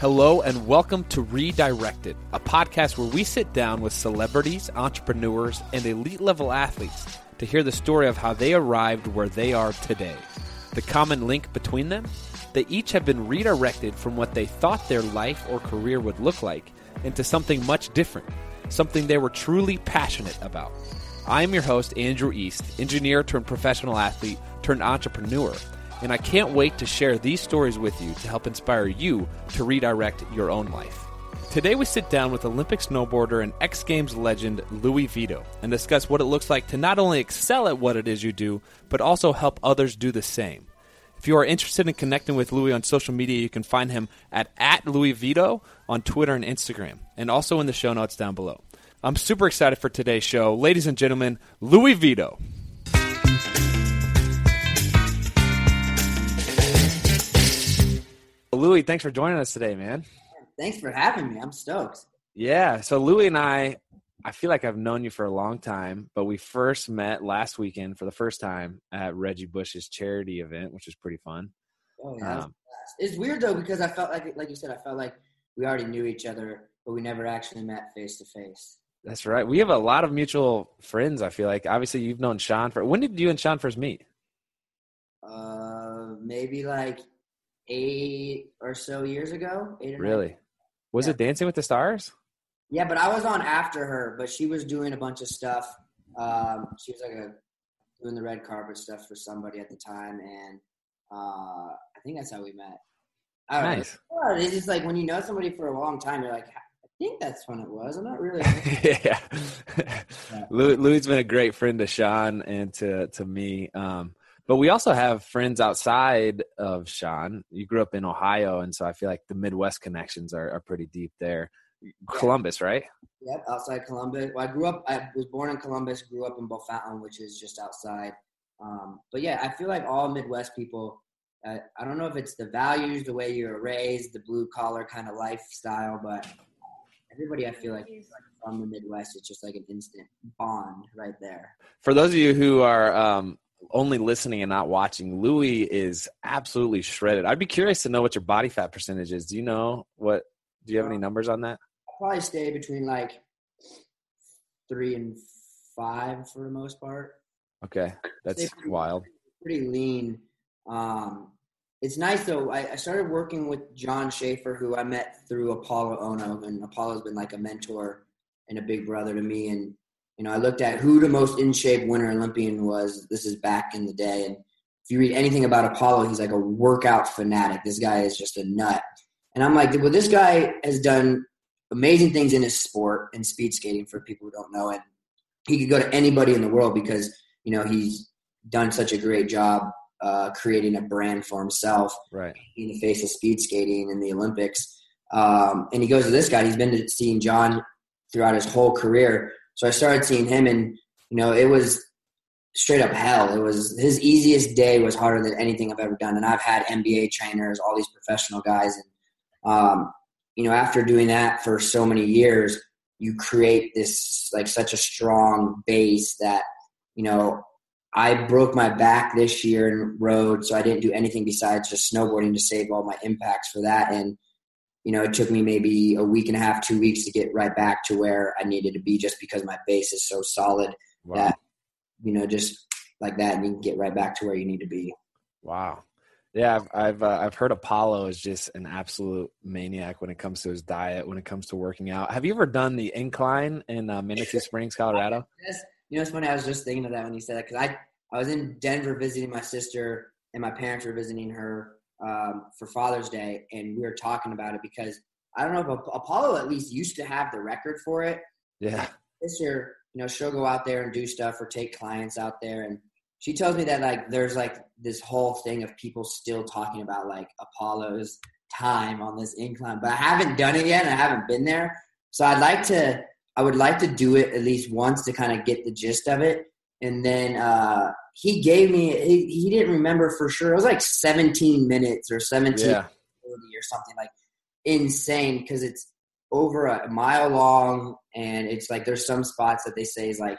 Hello, and welcome to Redirected, a podcast where we sit down with celebrities, entrepreneurs, and elite level athletes to hear the story of how they arrived where they are today. The common link between them? They each have been redirected from what they thought their life or career would look like into something much different, something they were truly passionate about. I am your host, Andrew East, engineer turned professional athlete turned entrepreneur and I can't wait to share these stories with you to help inspire you to redirect your own life. Today, we sit down with Olympic snowboarder and X Games legend Louie Vito and discuss what it looks like to not only excel at what it is you do, but also help others do the same. If you are interested in connecting with Louie on social media, you can find him at, at Louie Vito on Twitter and Instagram, and also in the show notes down below. I'm super excited for today's show. Ladies and gentlemen, Louie Vito. Louie, thanks for joining us today, man. Thanks for having me. I'm stoked. Yeah. So Louie and I, I feel like I've known you for a long time, but we first met last weekend for the first time at Reggie Bush's charity event, which was pretty fun. Oh yeah. Um, it's weird though because I felt like, like you said, I felt like we already knew each other, but we never actually met face to face. That's right. We have a lot of mutual friends. I feel like obviously you've known Shawn for. When did you and Shawn first meet? Uh, maybe like eight or so years ago. really? Nine. Was yeah. it Dancing with the Stars? Yeah, but I was on after her, but she was doing a bunch of stuff. Um, she was like a doing the red carpet stuff for somebody at the time, and uh, I think that's how we met. I don't nice. know. It's just like when you know somebody for a long time, you're like, I think that's when it was. I'm not really. yeah. yeah. Louie, has been a great friend to Shawn and to to me. Um, but we also have friends outside of Shawn. You grew up in Ohio, and so I feel like the Midwest connections are, are pretty deep there. Columbus, right? Yep, outside Columbus. Well, I grew up. I was born in Columbus. Grew up in Bellefontaine, which is just outside. Um, but yeah, I feel like all Midwest people. Uh, I don't know if it's the values, the way you're raised, the blue collar kind of lifestyle, but everybody I feel like from the Midwest, it's just like an instant bond right there. For those of you who are um, only listening and not watching, Louie is absolutely shredded. I'd be curious to know what your body fat percentage is. Do you know what? Do you have any numbers on that? i probably stay between like three and five for the most part. Okay, that's pretty, wild. Pretty lean. Um, it's nice though. I, I, started working with John Schaefer, who I met through Apolo Ohno, and Apolo's been like a mentor and a big brother to me. And you know, I looked at who the most in shape winter Olympian was. This is back in the day. And if you read anything about Apolo, he's like a workout fanatic. This guy is just a nut. And I'm like, well, this guy has done amazing things in his sport and speed skating for people who don't know it. He could go to anybody in the world because, you know, he's done such a great job uh, creating a brand for himself right. in the face of speed skating in the Olympics. Um, and he goes to this guy. He's been to seeing John throughout his whole career. So I started seeing him, and you know, it was straight up hell. It was his easiest day was harder than anything I've ever done. And I've had NBA trainers, all these professional guys, and um, you know, after doing that for so many years, you create this like such a strong base that you know. I broke my back this year and rode, so I didn't do anything besides just snowboarding to save all my impacts for that. And you know, it took me maybe a week and a half, two weeks to get right back to where I needed to be just because my base is so solid wow. that, you know, just like that, and you can get right back to where you need to be. Wow. Yeah, I've I've, uh, I've heard Apolo is just an absolute maniac when it comes to his diet, when it comes to working out. Have you ever done the incline in uh, Manitou Springs, Colorado? yes. You know, it's funny. I was just thinking of that when you said that because I I was in Denver visiting my sister, and my parents were visiting her um, for Father's Day, and we were talking about it because I don't know if Apolo at least used to have the record for it. Yeah. This year, you know, she'll go out there and do stuff or take clients out there, and she tells me that like there's like this whole thing of people still talking about like Apolo's time on this incline, but I haven't done it yet, and I haven't been there. So I'd like to. I would like to do it at least once to kind of get the gist of it, and then uh, he gave me he, he, didn't remember for sure it was like 17 minutes or 17 yeah. or something like insane because it's over a mile long and it's like there's some spots that they say is like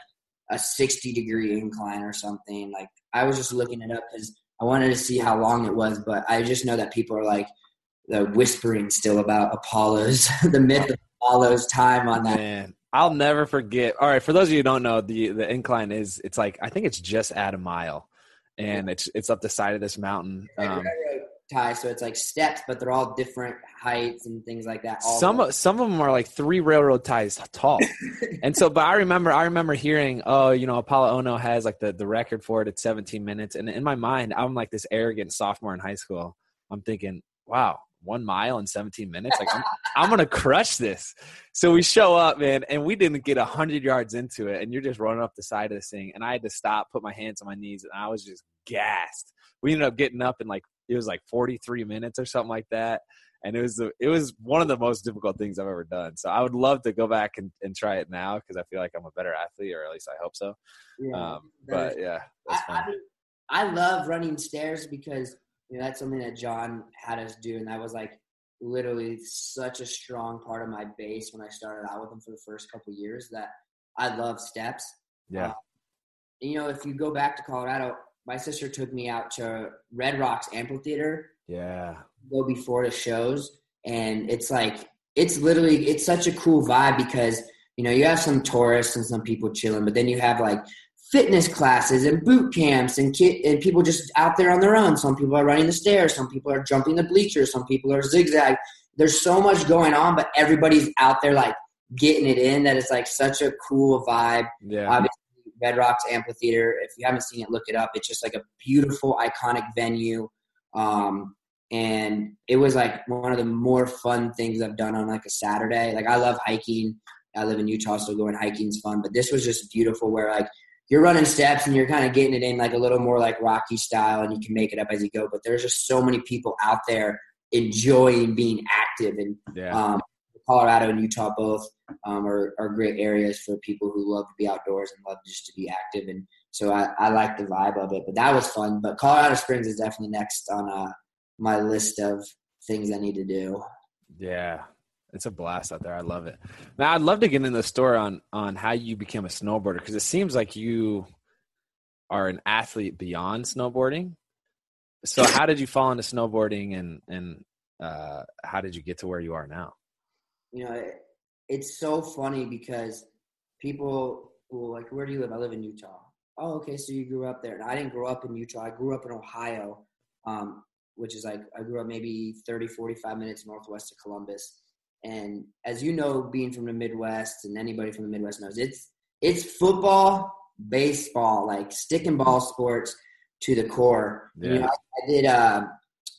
a 60 degree incline or something like i was just looking it up because i wanted to see how long it was but i just know that people are like the whispering still about Apolo's the myth of Apolo's time on that. Man, I'll never forget. All right, for those of you who don't know, the the incline is it's like I think it's just at a mile, and it's it's up the side of this mountain. Um, tie, so it's like steps, but they're all different heights and things like that. All some of, some of them are like three railroad ties tall, and so. But I remember I remember hearing, oh, you know, Apolo Ohno has like the the record for it at 17 minutes, and in my mind, I'm like this arrogant sophomore in high school. I'm thinking, wow, one mile in 17 minutes. Like I'm, I'm gonna crush this. So we show up, man, and we didn't get hundred yards into it, and you're just running up the side of this thing, and I had to stop, put my hands on my knees, and I was just gassed. We ended up getting up in like it was like 43 minutes or something like that, and it was the, it was one of the most difficult things I've ever done. So I would love to go back and, and try it now because I feel like I'm a better athlete, or at least I hope so. Yeah, um, but yeah, that's I. I, I love running stairs because you know, that's something that John had us do, and that was like literally such a strong part of my base when I started out with him for the first couple years that I love steps. Yeah. Uh, you know, if you go back to Colorado, my sister took me out to Red Rocks Amphitheater. Yeah. Go before the shows, and it's like it's literally it's such a cool vibe because you know you have some tourists and some people chilling, but then you have like fitness classes and boot camps and ki- and people just out there on their own. Some people are running the stairs, some people are jumping the bleachers, some people are zigzag. There's so much going on, but everybody's out there like getting it in that it's like such a cool vibe. Yeah. Obviously, Red Rocks Amphitheater. If you haven't seen it, look it up. It's just like a beautiful, iconic venue. Um, and it was like one of the more fun things I've done on like a Saturday. Like I love hiking. I live in Utah, so going hiking is fun. But this was just beautiful, where like you're running steps and you're kind of getting it in like a little more like Rocky style, and you can make it up as you go. But there's just so many people out there enjoying being active, and yeah. um, Colorado and Utah both um, are, are great areas for people who love to be outdoors and love just to be active. And so I, I like the vibe of it. But that was fun. But Colorado Springs is definitely next on uh, my list of things I need to do. Yeah, it's a blast out there. I love it. Now, I'd love to get in the story on on how you became a snowboarder because it seems like you are an athlete beyond snowboarding. So, how did you fall into snowboarding, and and uh, how did you get to where you are now? You know, it, it's so funny because people will like, "Where do you live?" I live in Utah. Oh, okay, so you grew up there. And I didn't grow up in Utah. I grew up in Ohio, um, which is like I grew up maybe 30, 45 minutes northwest of Columbus and as you know, being from the Midwest, and anybody from the Midwest knows, it's it's football, baseball, like stick and ball sports to the core. Yeah. You know, I, I, did. Uh,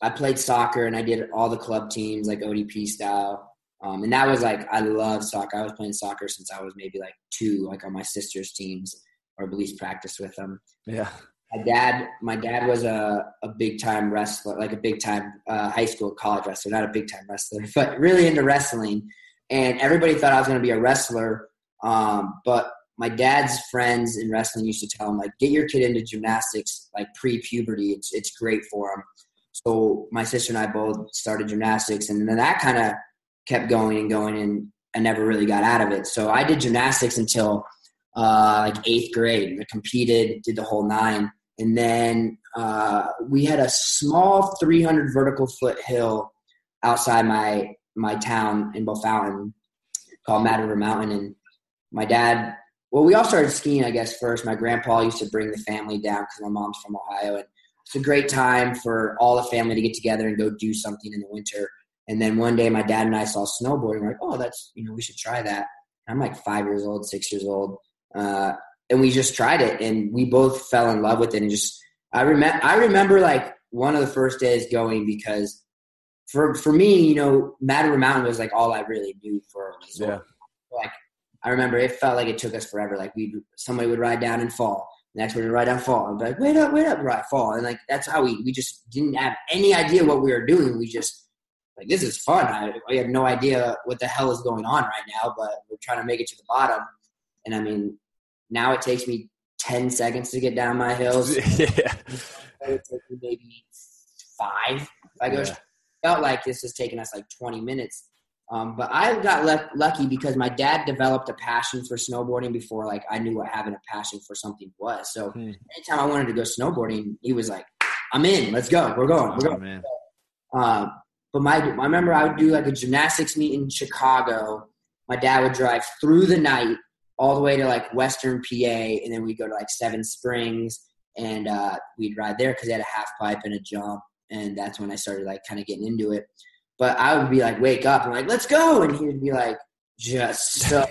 I played soccer, and I did all the club teams, like ODP style. Um, and that was like I love soccer. I was playing soccer since I was maybe like two, like on my sister's teams, or at least practice with them. Yeah my dad my dad was a, a big time wrestler like a big time uh, high school college wrestler not a big time wrestler but really into wrestling. And everybody thought i was going to be a wrestler um, but my dad's friends in wrestling used to tell him like get your kid into gymnastics like pre-puberty. It's, it's great for him so my sister and i both started gymnastics and then that kind of kept going and going and i never really got out of it. So i did gymnastics until uh, like eighth grade. I competed did the whole nine and then uh, we had a small 300 vertical foot hill outside my my town in Bellefontaine called Mad River Mountain. And my dad, well, we all started skiing, I guess, first. My grandpa used to bring the family down because my mom's from Ohio. And it's a great time for all the family to get together and go do something in the winter. And then one day my dad and I saw snowboarding. We're like, oh, that's, you know, we should try that. I'm like five years old, six years old. Uh, and we just tried it and we both fell in love with it and just I remember I remember like one of the first days going because for for me, you know, Mad River Mountain was like all I really knew for so yeah. like I remember it felt like it took us forever. Like we somebody would ride down and fall. Next one would ride down fall. and be like, wait up, wait up, right fall. And like that's how we we just didn't have any idea what we were doing. We just like this is fun. I, I have no idea what the hell is going on right now, but we're trying to make it to the bottom. And I mean, now it takes me 10 seconds to get down my hills. yeah. It takes me maybe five. I go, yeah. felt like this has taken us like 20 minutes. Um, but I got le- lucky because my dad developed a passion for snowboarding before like I knew what having a passion for something was. So hmm. anytime I wanted to go snowboarding, he was like, "I'm in. Let's go. We're going. We're oh, going." Um, But my, I remember I would do like a gymnastics meet in Chicago. My dad would drive through the night all the way to like Western PA, and then we'd go to like Seven Springs, and uh, we'd ride there because they had a half pipe and a jump, and that's when I started like kind of getting into it. But I would be like, wake up and like, let's go, and he would be like, just so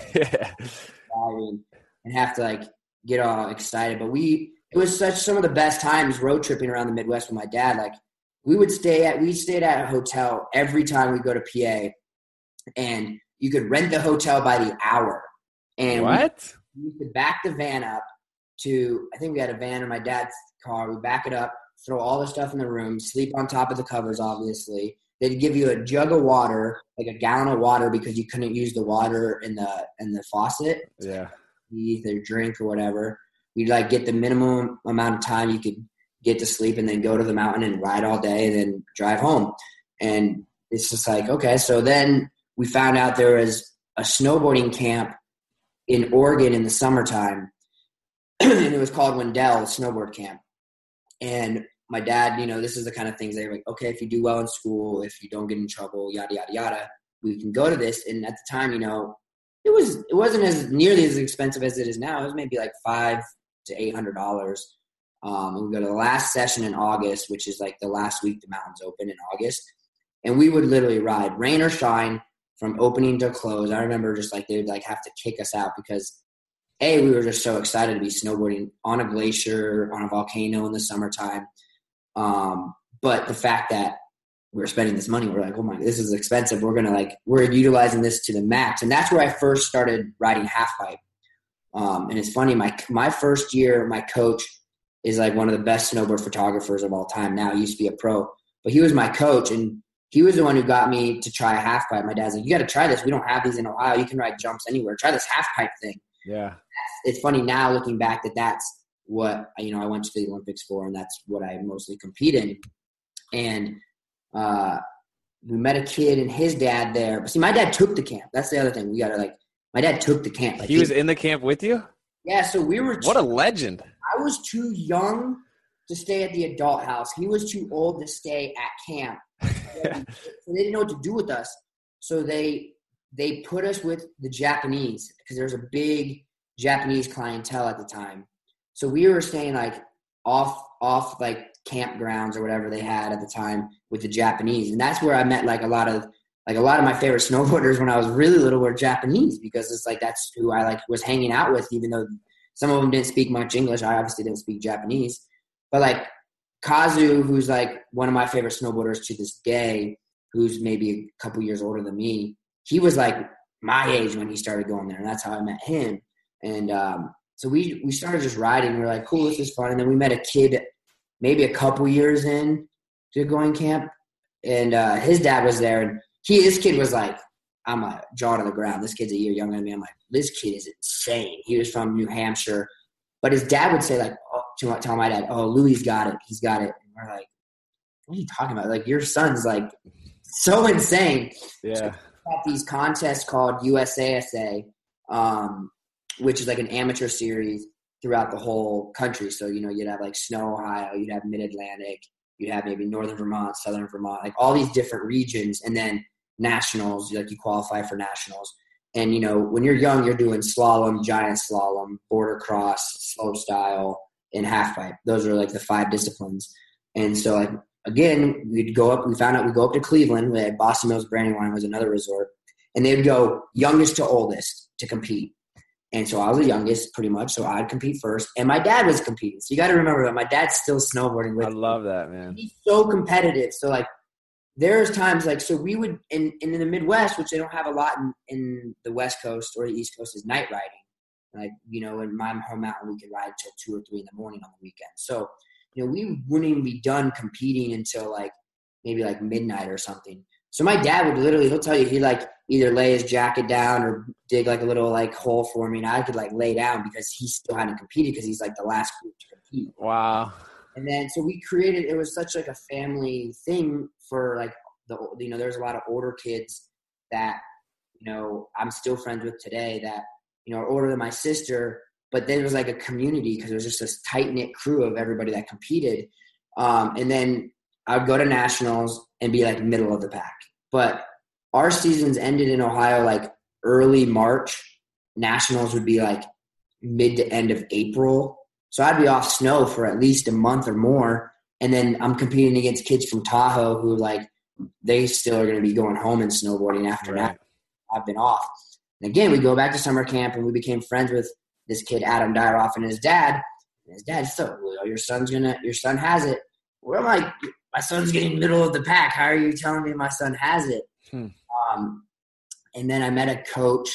and have to like get all excited. But we, it was such some of the best times road tripping around the Midwest with my dad. Like we would stay at, we stayed at a hotel every time we go to PA, and you could rent the hotel by the hour. And what? We, we could back the van up to, I think we had a van in my dad's car. We back it up, throw all the stuff in the room, sleep on top of the covers, obviously. They'd give you a jug of water, like a gallon of water, because you couldn't use the water in the in the faucet. Yeah. Either drink or whatever. You'd like get the minimum amount of time you could get to sleep, and then go to the mountain and ride all day, and then drive home. And it's just like okay. So then we found out there was a snowboarding camp in Oregon in the summertime, and it was called Windell Snowboard Camp. And my dad, you know, this is the kind of things they're like, okay, if you do well in school, if you don't get in trouble, yada yada yada, we can go to this. And at the time, you know, it was it wasn't as nearly as expensive as it is now. It was maybe like five to eight hundred dollars. Um, we go to the last session in August, which is like the last week the mountains open in August, and we would literally ride rain or shine from opening to close. I remember just like they would like have to kick us out because a we were just so excited to be snowboarding on a glacier on a volcano in the summertime um, but the fact that we're spending this money, we're like, oh my, this is expensive. We're gonna like, we're utilizing this to the max, and that's where I first started riding half pipe. Um, and it's funny, my my first year, my coach is like one of the best snowboard photographers of all time. Now he used to be a pro, but he was my coach, and he was the one who got me to try a half pipe. My dad's like, you got to try this. We don't have these in Ohio. You can ride jumps anywhere. Try this half pipe thing. Yeah. It's funny now looking back that that's what you know I went to the Olympics for, and that's what I mostly compete in. And uh, we met a kid and his dad there. But see, my dad took the camp. That's the other thing. We got to like. My dad took the camp. Like, he was in the camp with you. Yeah, so we were. What a legend! I was too young to stay at the adult house. He was too old to stay at camp. So they didn't know what to do with us. So they they put us with the Japanese because there was a big Japanese clientele at the time. So we were staying like off off like campgrounds or whatever they had at the time with the Japanese, and that's where I met like a lot of like a lot of my favorite snowboarders when I was really little were Japanese because it's like that's who I like was hanging out with, even though some of them didn't speak much English. I obviously didn't speak Japanese, but like Kazu, who's like one of my favorite snowboarders to this day, who's maybe a couple years older than me, he was like my age when he started going there, and that's how I met him. And um, so we we started just riding. We are like, cool, this is fun. And then we met a kid, maybe a couple years in to going camp, and uh, his dad was there, and he this kid was like, I'm a jaw to the ground. This kid's a year younger than me. I'm like, this kid is insane. He was from New Hampshire, but his dad would say like, to tell my dad, oh, Louie got it. He's got it. And we're like, what are you talking about? Like your son's like so insane. Yeah. So these contests called USASA. Um, which is like an amateur series throughout the whole country. So, you know, you'd have like Snow, Ohio, you'd have Mid Atlantic, you'd have maybe Northern Vermont, Southern Vermont, like all these different regions. And then nationals, like you qualify for nationals. And, you know, when you're young, you're doing slalom, giant slalom, border cross, slope style, and half pipe. Those are like the five disciplines. And so, like, again, we'd go up, we found out we'd go up to Cleveland, we had Boston Mills Brandywine was another resort, and they'd go youngest to oldest to compete. And so I was the youngest pretty much, so I'd compete first. And my dad was competing. So you got to remember that my dad's still snowboarding with I love that, man. He's so competitive. So like there's times like so we would in, in the Midwest, which they don't have a lot in, in the West Coast or the East Coast is night riding. Like, you know, in my home mountain we could ride till two or three in the morning on the weekend. So, you know, we wouldn't even be done competing until like maybe like midnight or something. So my dad would literally, he'll tell you, he like either lay his jacket down or dig like a little like hole for me, and I could like lay down because he still hadn't competed because he's like the last group to compete. Wow. And then so we created. It was such like a family thing for like the you know there's a lot of older kids that you know I'm still friends with today that you know are older than my sister, but then it was like a community because it was just this tight knit crew of everybody that competed. Um, and then I would go to nationals and be like middle of the pack. But our seasons ended in Ohio like early March. Nationals would be like mid to end of April. So I'd be off snow for at least a month or more. And then I'm competing against kids from Tahoe who like they still are going to be going home and snowboarding after right. that. I've been off. And again, we go back to summer camp and we became friends with this kid Adam Dyeroff and his dad. And his dad said, "Well, your son's gonna, your son has it." We're like, "My son's getting middle of the pack. How are you telling me my son has it?" Hmm. Um, and then I met a coach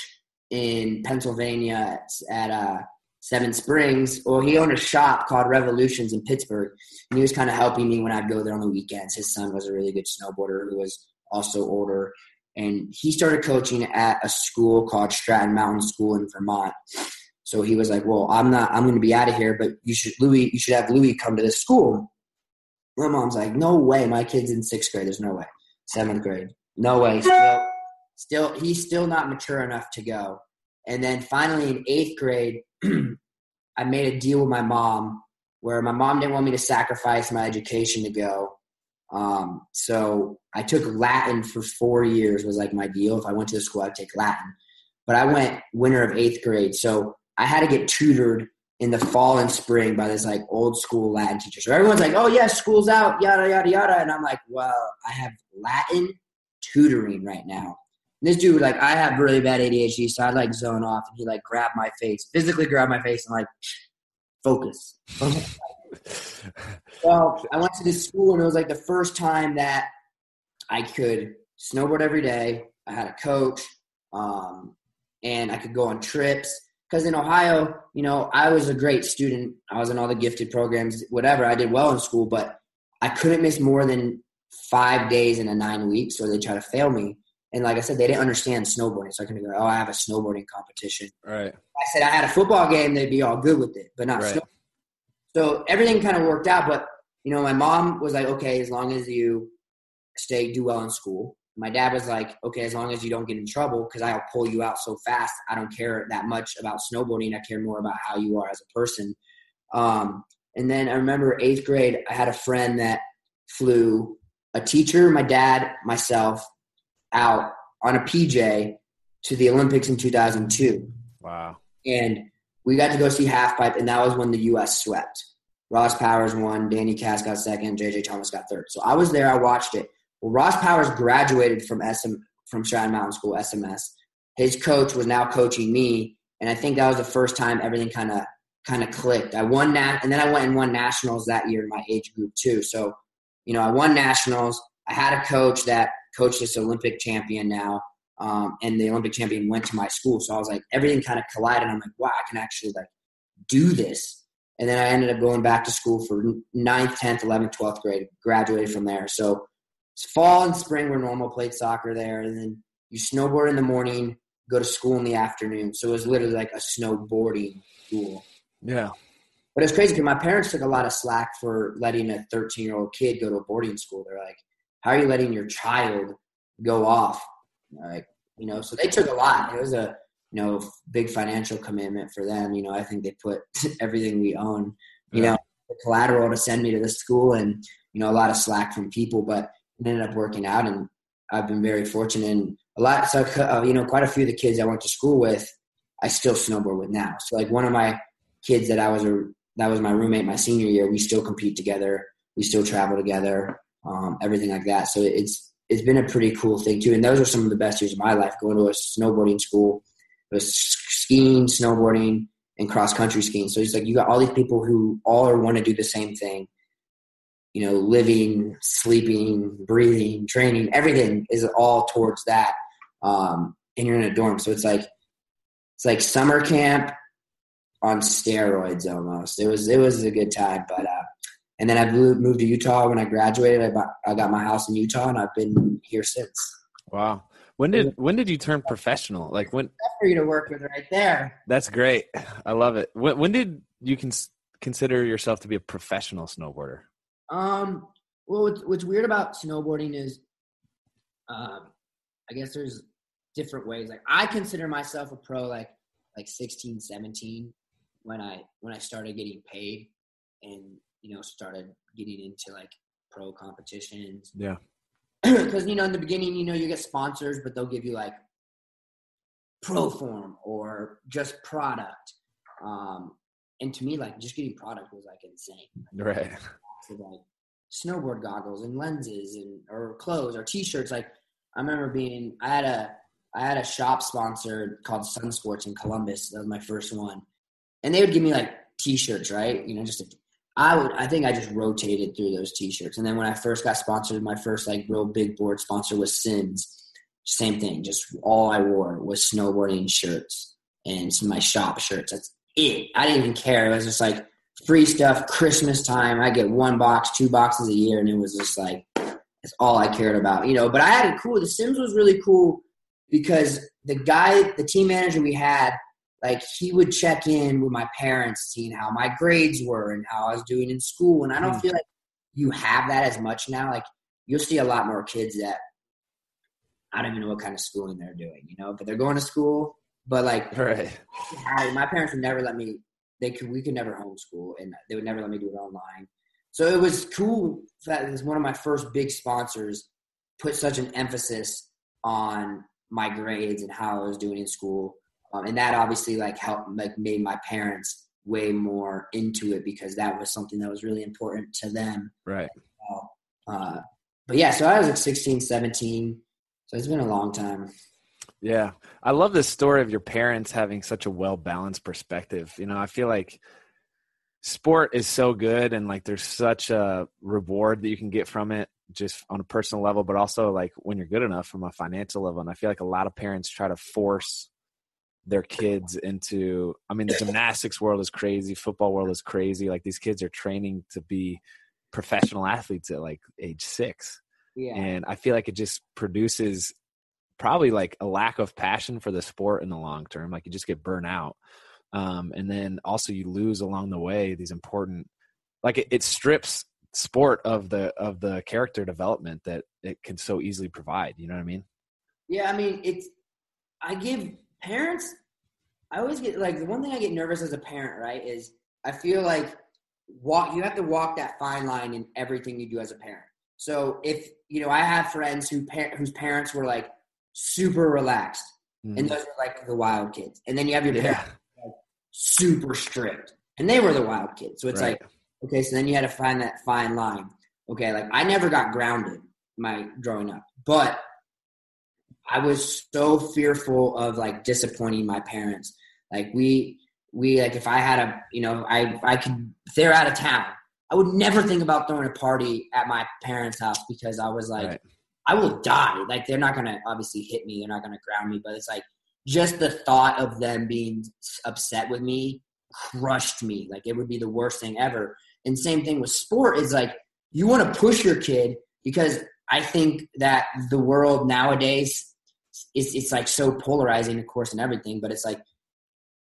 in Pennsylvania at, at uh, Seven Springs. Well, he owned a shop called Revolutions in Pittsburgh, and he was kind of helping me when I'd go there on the weekends. His son was a really good snowboarder who was also older, and he started coaching at a school called Stratton Mountain School in Vermont. So he was like, "Well, I'm not. I'm going to be out of here, but you should, Louie. You should have Louie come to this school." My mom's like, "No way. My kid's in sixth grade. There's no way. Seventh grade. No way. Still, still, he's still not mature enough to go." And then finally, in eighth grade, I made a deal with my mom where my mom didn't want me to sacrifice my education to go. Um, so I took Latin for four years was like my deal. If I went to the school, I'd take Latin. But I went winter of eighth grade. So I had to get tutored in the fall and spring by this like old school Latin teacher. So everyone's like, oh yeah, school's out, yada, yada, yada. And I'm like, well, I have Latin tutoring right now. And this dude, like, I have really bad ADHD, so I like zone off, and he like grabbed my face, physically grabbed my face, and like, focus. well, I went to this school, and it was like the first time that I could snowboard every day. I had a coach, um, and I could go on trips. Because in Ohio, you know, I was a great student. I was in all the gifted programs, whatever. I did well in school, but I couldn't miss more than five days in a nine weeks, or they try to fail me. And like I said, they didn't understand snowboarding. So I couldn't go, oh, I have a snowboarding competition. Right. I said I had a football game, they'd be all good with it, but not right. So everything kind of worked out. But, you know, my mom was like, okay, as long as you stay, do well in school. My dad was like, okay, as long as you don't get in trouble, because I'll pull you out so fast. I don't care that much about snowboarding. I care more about how you are as a person. Um, and then I remember eighth grade, I had a friend that flew a teacher, my dad, myself, out on a PJ to the Olympics in 2002. Wow. And we got to go see halfpipe, and that was when the U.S. swept. Ross Powers won, Danny Kass got second, JJ Thomas got third. So I was there, I watched it. Well, Ross Powers graduated from SM from Stratton Mountain School, SMS. His coach was now coaching me, and I think that was the first time everything kind of kind of clicked. I won that, and then I went and won nationals that year in my age group too. So, you know, I won nationals. I had a coach that coached this Olympic champion now. Um, and the Olympic champion went to my school. So I was like, everything kind of collided. I'm like, wow, I can actually like do this. And then I ended up going back to school for 9th, 10th, 11th, 12th grade, graduated from there. So fall and spring were normal, played soccer there. And then you snowboard in the morning, go to school in the afternoon. So it was literally like a snowboarding school. Yeah. But it's crazy because my parents took a lot of slack for letting a 13 year old kid go to a boarding school. They're like, how are you letting your child go off? Like, you know, so they took a lot. It was a, you know, big financial commitment for them. You know, I think they put everything we own, you yeah. know, the collateral to send me to the school and, you know, a lot of slack from people, but it ended up working out. And I've been very fortunate and a lot. So, uh, you know, quite a few of the kids I went to school with, I still snowboard with now. So like one of my kids that I was a, that was my roommate my senior year, we still compete together. We still travel together um, everything like that. So it's it's been a pretty cool thing too. And those are some of the best years of my life. Going to a snowboarding school, was skiing, snowboarding, and cross country skiing. So it's like you got all these people who all want to do the same thing. You know, living, sleeping, breathing, training, everything is all towards that. Um, and you're in a dorm, so it's like it's like summer camp on steroids almost. It was it was a good time, but uh, and then I moved to Utah when I graduated. I, bought, I got my house in Utah, and I've been here since. Wow. When did when did you turn professional? Like when? for you to work with right there. That's great. I love it. When, when did you cons- consider yourself to be a professional snowboarder? Um. Well, what's, what's weird about snowboarding is, um, I guess there's different ways. Like I consider myself a pro, like like 16, 17 when I when I started getting paid, and you know, started getting into like pro competitions. Yeah. Because you know, in the beginning, you know, you get sponsors, but they'll give you like pro form or just product. Um, and to me, like just getting product was like insane. Right. Like snowboard goggles and lenses and or clothes or t-shirts. Like I remember being, I had a I had a shop sponsor called Sun Sports in Columbus. That was my first one, and they would give me like t-shirts, right? You know, just a, I would. I think I just rotated through those t-shirts, and then when I first got sponsored, my first like real big board sponsor was Sims. Same thing. Just all I wore was snowboarding shirts and some of my shop shirts. That's it. I didn't even care. It was just like free stuff. Christmas time, I get one box, two boxes a year, and it was just like that's all I cared about, you know. But I had it cool. The Sims was really cool because the guy, the team manager we had, like he would check in with my parents, seeing how my grades were and how I was doing in school. And I don't Mm. feel like you have that as much now. Like you'll see a lot more kids that I don't even know what kind of schooling they're doing, you know, but they're going to school. But like Right. I, my parents would never let me. They could. We could never homeschool, and they would never let me do it online. So it was cool that it was one of my first big sponsors put such an emphasis on my grades and how I was doing in school, um, and that obviously like helped like made my parents way more into it because that was something that was really important to them. Right. Uh, but yeah, so I was like 16, 17. So it's been a long time. Yeah. I love this story of your parents having such a well balanced perspective. You know, I feel like sport is so good and like there's such a reward that you can get from it just on a personal level, but also like when you're good enough from a financial level. And I feel like a lot of parents try to force their kids into I mean the gymnastics world is crazy, football world is crazy. Like these kids are training to be professional athletes at like age six Yeah. and I feel like it just produces probably like a lack of passion for the sport in the long term. Like you just get burnt out, um, and then also you lose along the way these important, like it, it strips sport of the of the character development that it can so easily provide. You know what I mean? Yeah, I mean, it's. I give parents. I always get like the one thing I get nervous as a parent, right? Is I feel like walk. You have to walk that fine line in everything you do as a parent. So if you know, I have friends who par- whose parents were like super relaxed, and Mhm. those are like the wild kids, and then you have your yeah, parents super strict, and they were the wild kids. So it's right. like okay, so then you had to find that fine line. Okay, like I never got grounded my growing up, but I was so fearful of like disappointing my parents. Like we we like if I had a you know I I could they're out of town, I would never think about throwing a party at my parents' house because I was like Right. I will die. Like they're not gonna obviously hit me, they're not gonna ground me, but it's like just the thought of them being upset with me crushed me. Like it would be the worst thing ever. And same thing with sport is like you want to push your kid because I think that the world nowadays is it's like so polarizing, of course, and everything. But it's like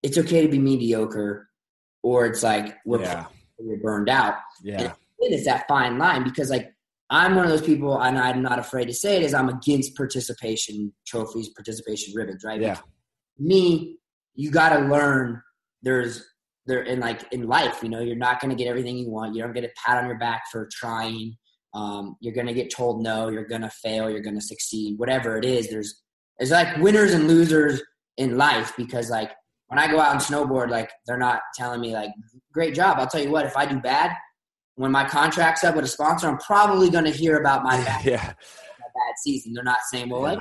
it's okay to be mediocre, or it's like we're yeah, we're burned out. yeah, and It is that fine line because like I'm one of those people, and I'm not afraid to say it. Is I'm against participation trophies, participation ribbons, right? yeah, me, you got to learn. There's there in like in life, you know, you're not going to get everything you want. You don't get a pat on your back for trying. Um, you're going to get told no. You're going to fail. You're going to succeed. Whatever it is, there's there's like winners and losers in life because like when I go out and snowboard, like they're not telling me like great job. I'll tell you what, if I do bad, when my contract's up with a sponsor, I'm probably going to hear about my bad yeah, a bad season. They're not saying, well, Yeah. like,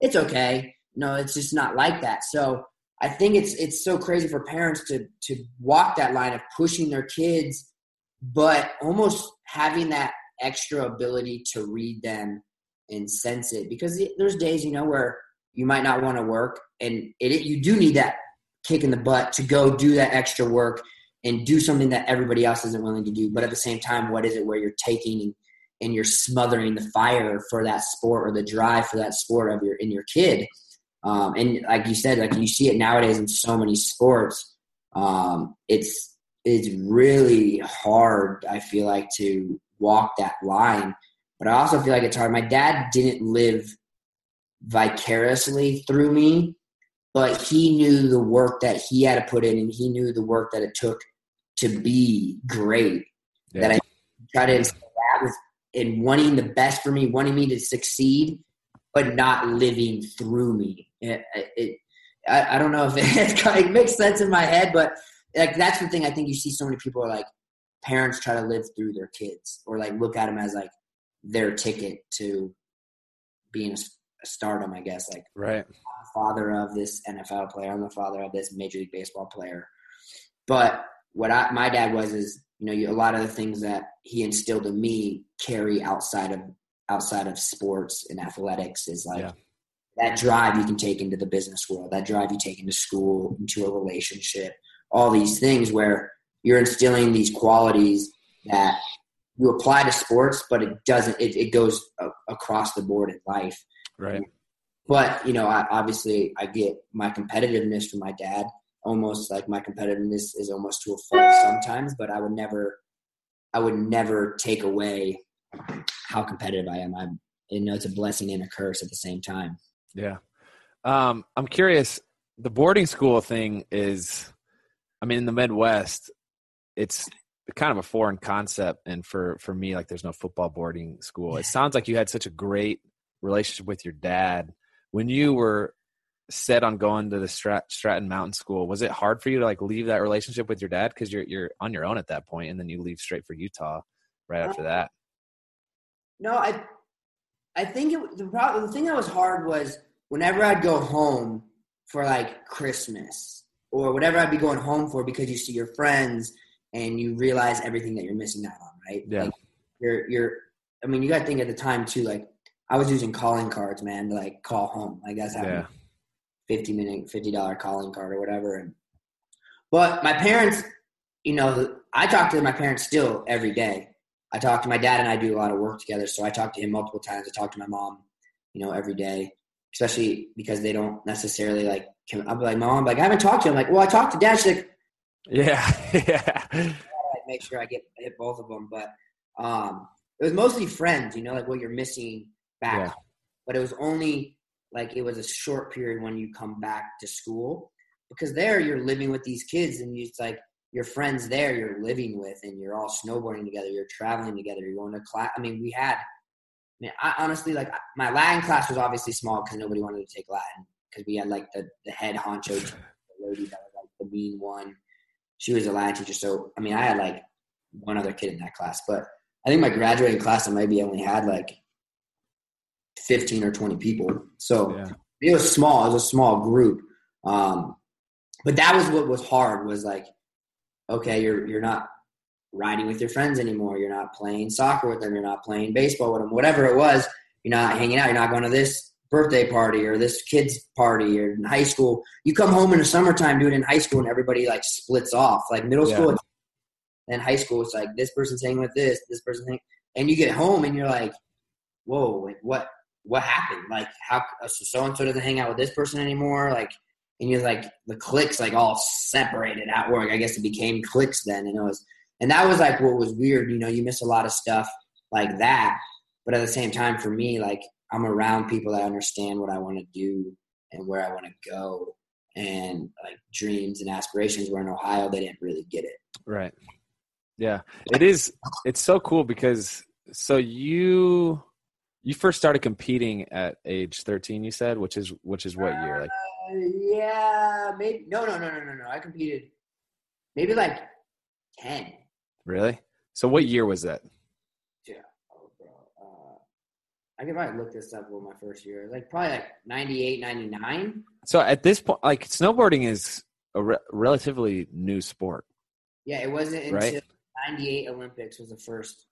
it's okay. No, it's just not like that. So I think it's it's so crazy for parents to to walk that line of pushing their kids, but almost having that extra ability to read them and sense it. Because there's days, you know, where you might not want to work, and it, you do need that kick in the butt to go do that extra work and do something that everybody else isn't willing to do. But at the same time, what is it where you're taking and and you're smothering the fire for that sport or the drive for that sport of your in your kid. Um, and like you said, like you see it nowadays in so many sports. Um, it's it's really hard. I feel like to walk that line, but I also feel like it's hard. My dad didn't live vicariously through me, but he knew the work that he had to put in, and he knew the work that it took to be great. yeah. That I try to instill that with and wanting the best for me, wanting me to succeed, but not living through me. It, it I, I, don't know if it, it makes sense in my head, but like that's the thing. I think you see so many people are like parents try to live through their kids or like look at them as like their ticket to being a, stardom. I guess like right father of this NFL player. I'm the father of this Major League Baseball player. But what I, my dad was is you know you, a lot of the things that he instilled in me carry outside of outside of sports and athletics is like yeah. that drive you can take into the business world, that drive you take into school, into a relationship, all these things where you're instilling these qualities that you apply to sports, but it doesn't. It, it goes a, across the board in life. Right. But you know, I, obviously, I get my competitiveness from my dad. Almost like my competitiveness is almost to a fault sometimes, but I would never, I would never take away how competitive I am. I'm, you know, it's a blessing and a curse at the same time. Yeah. Um, I'm curious. The boarding school thing is, I mean, in the Midwest, it's kind of a foreign concept. And for for me, like, there's no football boarding school. It sounds like you had such a great relationship with your dad when you were set on going to the Strat- Stratton Mountain School, was it hard for you to like leave that relationship with your dad because you're you're on your own at that point, and then you leave straight for Utah right after that? Um, no, I I think it, the problem, the thing that was hard was whenever I'd go home for like Christmas or whatever I'd be going home for because you see your friends and you realize everything that you're missing out on, right? Yeah. Like you're you're I mean, you got to think at the time too, like I was using calling cards, man, to like call home. Like that's having yeah. fifty minute, fifty dollar calling card or whatever. And but my parents, you know, I talk to my parents still every day. I talk to my dad and I do a lot of work together, so I talk to him multiple times. I talk to my mom, you know, every day, especially because they don't necessarily like. I'll be like, mom, like I haven't talked to him. Like, well, I talked to dad. She's like, yeah, yeah. I make sure I get hit both of them, but um, it was mostly friends. You know, like what you're missing back. Yeah. But it was only like it was a short period when you come back to school because there you're living with these kids and it's like your friends there you're living with and you're all snowboarding together, you're traveling together, you're going to class. I mean, we had, I mean, I honestly like my Latin class was obviously small because nobody wanted to take Latin because we had like the, the head honcho the lady that was like the mean one. She was a Latin teacher. So, I mean, I had like one other kid in that class, but I think my graduating class, I maybe only had like 15 or 20 people. So yeah. it was small. It was a small group. Um, but that was what was hard was like, okay, you're, you're not riding with your friends anymore. You're not playing soccer with them. You're not playing baseball with them, whatever it was. You're not hanging out. You're not going to this birthday party or this kid's party or in high school. You come home in the summertime, do it in high school and everybody like splits off like middle yeah. school. And high school, it's like this person's hanging with this, this person's hanging, and you get home and you're like, whoa, like what, what happened? Like how so and so doesn't hang out with this person anymore? Like and you're like the clicks like all separated at work. I guess it became clicks then, and it was and that was like what was weird. You know, you miss a lot of stuff like that, but at the same time, for me, like I'm around people that understand what I want to do and where I want to go, and like dreams and aspirations. Where in Ohio, they didn't really get it. Right. Yeah, it is. It's so cool because so you you first started competing at age 13, you said, which is which is what year? Like uh, yeah, maybe no no no no no no. I competed maybe like 10. Really? So what year was that? Yeah. Oh, bro. Uh, I could probably look this up with my first year. Like probably like 98, 99. So at this point like snowboarding is a re- relatively new sport. Yeah, it wasn't until right? 98 Olympics was the first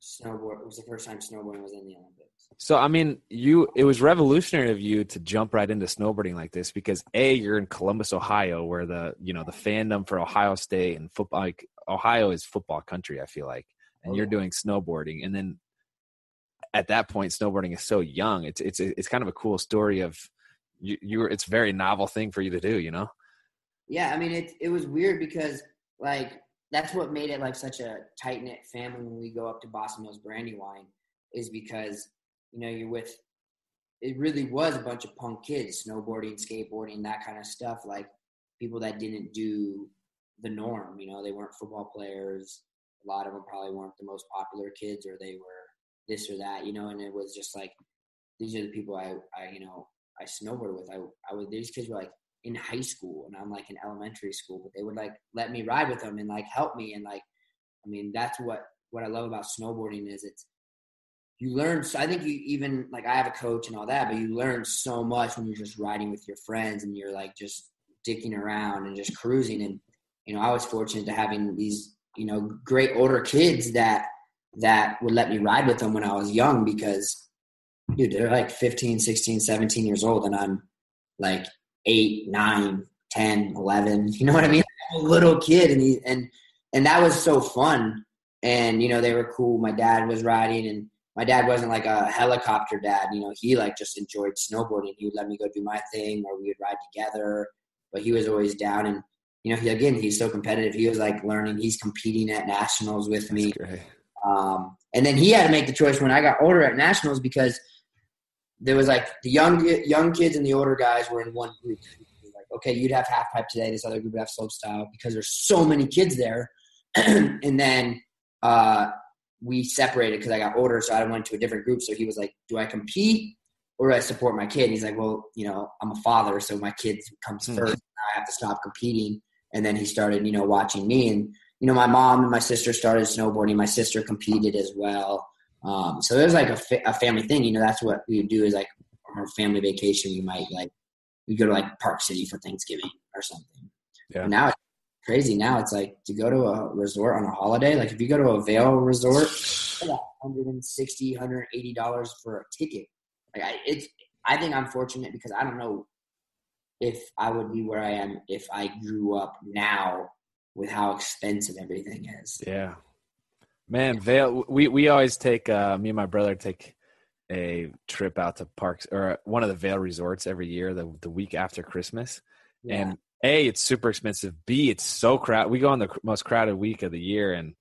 snowboard. It was the first time snowboarding was in the Olympics. So I mean, you it was revolutionary of you to jump right into snowboarding like this because a you're in Columbus, Ohio, where the you know the fandom for Ohio State and football, like Ohio is football country. I feel like, and oh, you're doing snowboarding, and then at that point, snowboarding is so young. It's it's it's kind of a cool story of you. You it's very novel thing for you to do. You know. Yeah, I mean it. It was weird because like that's what made it like such a tight knit family when we go up to Boston Mills Brandywine is because you know you're with it really was a bunch of punk kids snowboarding skateboarding that kind of stuff like people that didn't do the norm you know they weren't football players a lot of them probably weren't the most popular kids or they were this or that, you know. And it was just like these are the people I, I you know, I snowboarded with. I, I would these kids were like in high school and I'm like in elementary school, but they would like let me ride with them and like help me and like, I mean, that's what what I love about snowboarding is it's you learn. I think you even like I have a coach and all that, but you learn so much when you're just riding with your friends and you're like just dicking around and just cruising. And you know, I was fortunate to having these you know great older kids that that would let me ride with them when I was young because dude, they're like 15, 16, 17 years old, and I'm like eight, nine, 10, 11. You know what I mean? I'm a little kid, and he, and and that was so fun. And you know, they were cool. My dad was riding, and my dad wasn't like a helicopter dad. You know, he like just enjoyed snowboarding. He would let me go do my thing, or we would ride together. But he was always down, and you know, he again, he's so competitive. He was like learning. He's competing at nationals with me. Um, and then he had to make the choice when I got older at nationals because there was like the young young kids and the older guys were in one group. Like, okay, you'd have half pipe today. This other group would have slope style because there's so many kids there. and then uh, we separated because I got older, so I went to a different group. So he was like, "Do I compete or do I support my kid?" And he's like, "Well, you know, I'm a father, so my kid comes mm-hmm. first. I have to stop competing." And then he started, you know, watching me, and you know, my mom and my sister started snowboarding. My sister competed as well. Um, so it was like a, fa- a family thing. You know, that's what we would do is like our family vacation. We might like we go to like Park City for Thanksgiving or something. Yeah. And now it's crazy. Now it's like to go to a resort on a holiday. Like if you go to a Vail resort, 160 180 dollars for a ticket. Like I, it's I think I'm fortunate because I don't know if I would be where I am if I grew up now with how expensive everything is. Yeah. Man, Vail. We we always take uh, me and my brother take a trip out to parks or one of the Vail resorts every year, the the week after Christmas. Yeah. And a, it's super expensive. B, it's so crowded. We go on the most crowded week of the year, and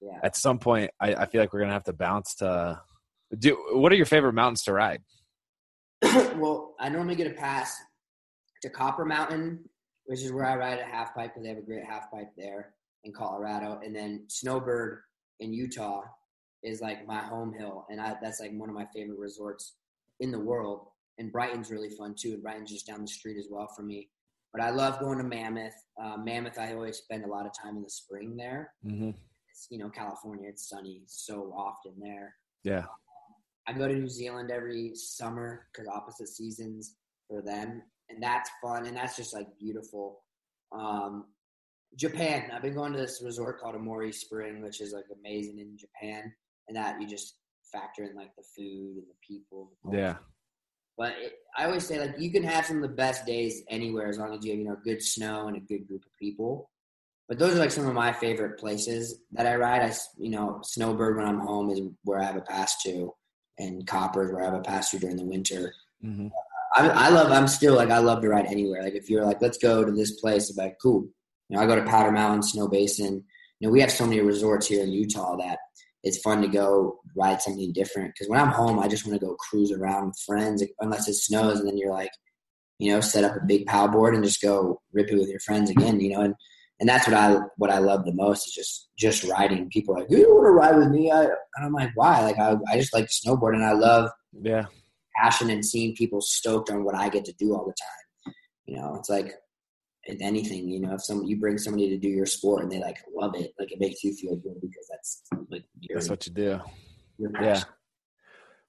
yeah. at some point, I, I feel like we're gonna have to bounce to. Do what are your favorite mountains to ride? well, I normally get a pass to Copper Mountain, which is where I ride a half pipe because they have a great half pipe there in Colorado, and then Snowbird in Utah is like my home hill, and I, that's like one of my favorite resorts in the world. And Brighton's really fun too, and Brighton's just down the street as well for me. But I love going to Mammoth. Uh, Mammoth, I always spend a lot of time in the spring there. Mm-hmm. It's, you know, California, it's sunny so often there. Yeah. I go to New Zealand every summer because opposite seasons for them, and that's fun and that's just like beautiful. Um, Japan. I've been going to this resort called Aomori Spring, which is like amazing in Japan, and that you just factor in like the food and the people. yeah. But it, I always say like you can have some of the best days anywhere as long as you have you know good snow and a good group of people. But those are like some of my favorite places that I ride. I you know Snowbird when I'm home is where I have a pass to, and Copper is where I have a pass to during the winter. Mm-hmm. I, I love. I'm still like I love to ride anywhere. Like if you're like let's go to this place, I'm like cool you know, I go to Powder Mountain, Snow Basin. You know, we have so many resorts here in Utah that it's fun to go ride something different. Because when I'm home, I just want to go cruise around with friends, unless it snows, and then you're like, you know, set up a big paddle board and just go rip it with your friends again. You know, and and that's what I what I love the most is just just riding. People like, you want to ride with me? I and I'm like, why? Like I I just like to snowboard, and I love yeah passion and seeing people stoked on what I get to do all the time. You know, it's like anything, you know, if some you bring somebody to do your sport and they like love it, like it makes you feel good because that's like that's what you do. Yeah.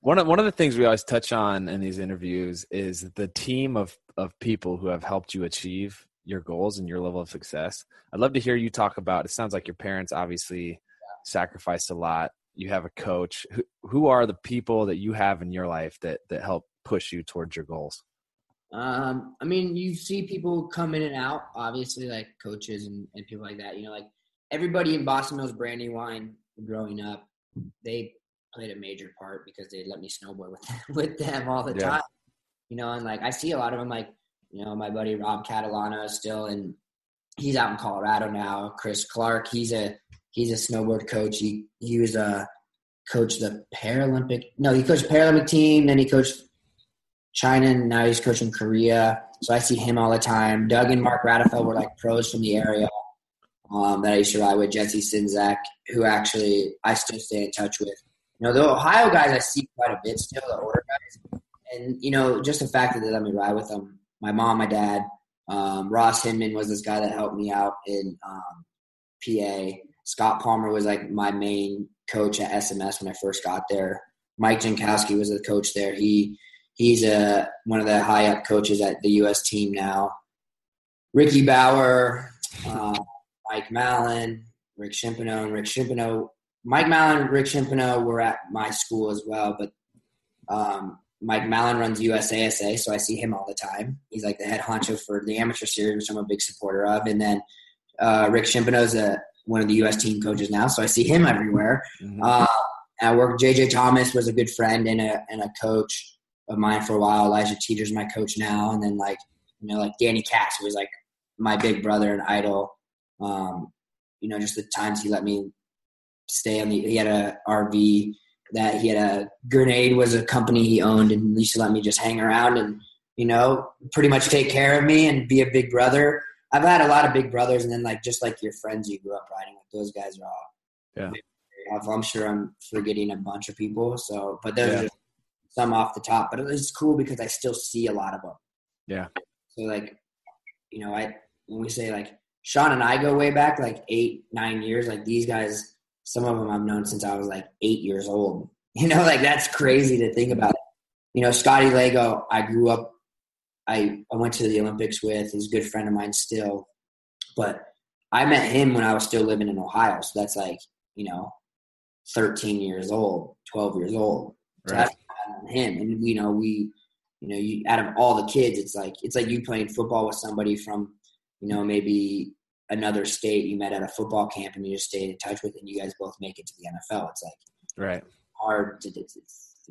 One of one of the things we always touch on in these interviews is the team of of people who have helped you achieve your goals and your level of success. I'd love to hear you talk about. It sounds like your parents obviously yeah. sacrificed a lot. You have a coach. Who, who are the people that you have in your life that that help push you towards your goals? Um, I mean, you see people come in and out, obviously, like coaches and, and people like that. You know, like everybody in Boston Mills Brandywine growing up, they played a major part because they let me snowboard with them, with them all the yeah. time. You know, and like I see a lot of them, like you know, my buddy Rob Catalano is still in. He's out in Colorado now. Chris Clark, he's a he's a snowboard coach. He he was a coach the Paralympic. No, he coached Paralympic team. Then he coached China, and now he's coaching Korea. So I see him all the time. Doug and Mark Radefeld were like pros from the area um, that I used to ride with. Jesse Sinzak, who actually I still stay in touch with. you know, the Ohio guys I see quite a bit still, the older guys. And, you know, just the fact that they let me ride with them, my mom, my dad, um, Ross Hinman was this guy that helped me out in um, PA. Scott Palmer was like my main coach at SMS when I first got there. Mike Jankowski was the coach there. He he's a one of the high up coaches at the U.S. team now. Ricky Bower, uh, Mike Mallon, Rick Shimpeno, and Rick Shimpeno. Mike Mallon, and Rick Shimpeno were at my school as well, but um, Mike Mallon runs USASA, so I see him all the time. He's like the head honcho for the amateur series, which I'm a big supporter of. And then uh, Rick Shimpeno's a, one of the U.S. team coaches now, so I see him everywhere. Mm-hmm. Uh, I work. JJ Thomas was a good friend and a and a coach of mine for a while. Elijah Teter's my coach now, and then like you know like Danny Kass was like my big brother and idol. Um, you know, just the times he let me stay on the. He had a RV that he had a grenade was a company he owned, and he used to let me just hang around and you know pretty much take care of me and be a big brother. I've had a lot of big brothers, and then like just like your friends you grew up riding, like those guys are all yeah. I'm sure I'm forgetting a bunch of people. So, but those yeah. are some off the top. But it's cool because I still see a lot of them. Yeah. So like, you know, I when we say like Shawn and I go way back, like eight, nine years. Like these guys, some of them I've known since I was like eight years old. You know, like that's crazy to think about. You know, Scotty Lago, I grew up. I I went to the Olympics with. He's a good friend of mine still, but I met him when I was still living in Ohio. So that's like you know, thirteen years old, twelve years old. So right. him, and you know, we, you know, you out of all the kids, it's like it's like you playing football with somebody from you know, maybe another state you met at a football camp and you just stayed in touch with, and you guys both make it to the NFL. It's like right hard to, to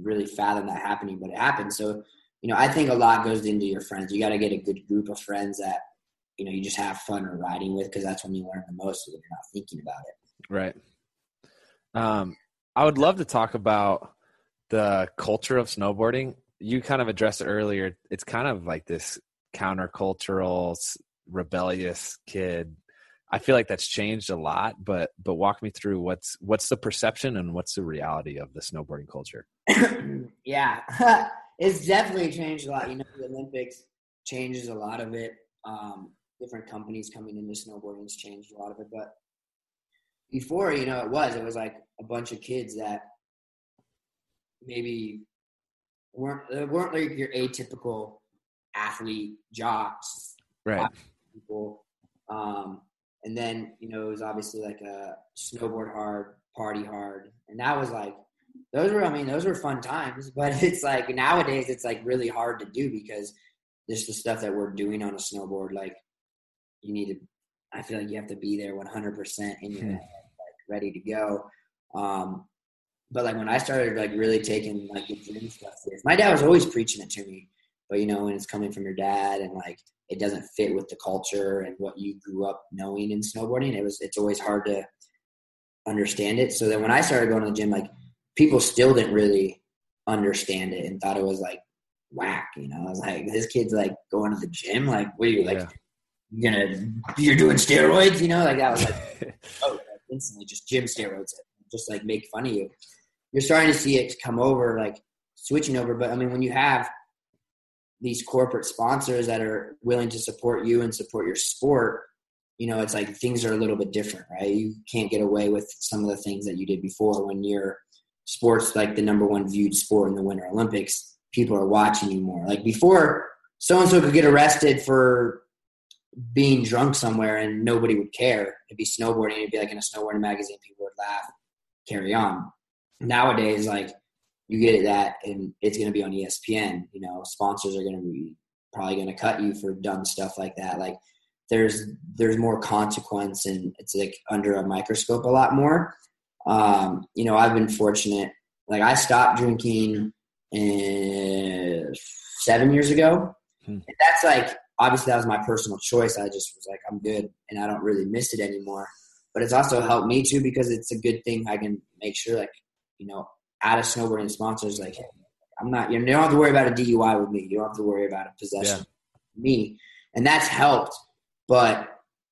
really fathom that happening, but it happens. So, you know, I think a lot goes into your friends. You got to get a good group of friends that you know you just have fun or riding with because that's when you learn the most when you're not thinking about it. Right. Um, I would love to talk about the culture of snowboarding. You kind of addressed it earlier. It's kind of like this countercultural rebellious kid. I feel like that's changed a lot, but but walk me through what's what's the perception and what's the reality of the snowboarding culture. yeah, it's definitely changed a lot. You know, the Olympics changes a lot of it. Um, different companies coming into snowboarding has changed a lot of it, but before, you know, it was it was like a bunch of kids that maybe weren't weren't like your atypical athlete jocks, right? people. Um, and then, you know, it was obviously like a snowboard hard, party hard. And that was like, those were, I mean, those were fun times, but it's like nowadays it's like really hard to do because just the stuff that we're doing on a snowboard, like you need to, I feel like you have to be there 100% in your hmm. head, like ready to go. Um, but like when I started like really taking like the gym stuff, my dad was always preaching it to me, but you know, when it's coming from your dad and like, it doesn't fit with the culture and what you grew up knowing in snowboarding. It was it's always hard to understand it. So then when I started going to the gym, like people still didn't really understand it and thought it was like whack. You know, I was like, this kid's like going to the gym. Like, what are you like? You're gonna you're doing steroids? You know, like that was like oh, instantly just gym steroids, just like make fun of you. You're starting to see it come over, like switching over. But I mean, when you have these corporate sponsors that are willing to support you and support your sport, you know, it's like things are a little bit different, right? You can't get away with some of the things that you did before when your sports like the number one viewed sport in the Winter Olympics. People are watching you more. Like before, so and so could get arrested for being drunk somewhere and nobody would care. It'd be snowboarding. It'd be like in a snowboarding magazine. People would laugh, carry on. Nowadays, like you get it that and it's going to be on espn you know sponsors are going to be probably going to cut you for dumb stuff like that like there's there's more consequence and it's like under a microscope a lot more um, you know i've been fortunate like i stopped drinking in seven years ago hmm. that's like obviously that was my personal choice i just was like i'm good and i don't really miss it anymore but it's also helped me too because it's a good thing i can make sure like you know out of snowboarding sponsors like I'm not you, know, you don't have to worry about a DUI with me. You don't have to worry about a possession yeah. me. And that's helped. But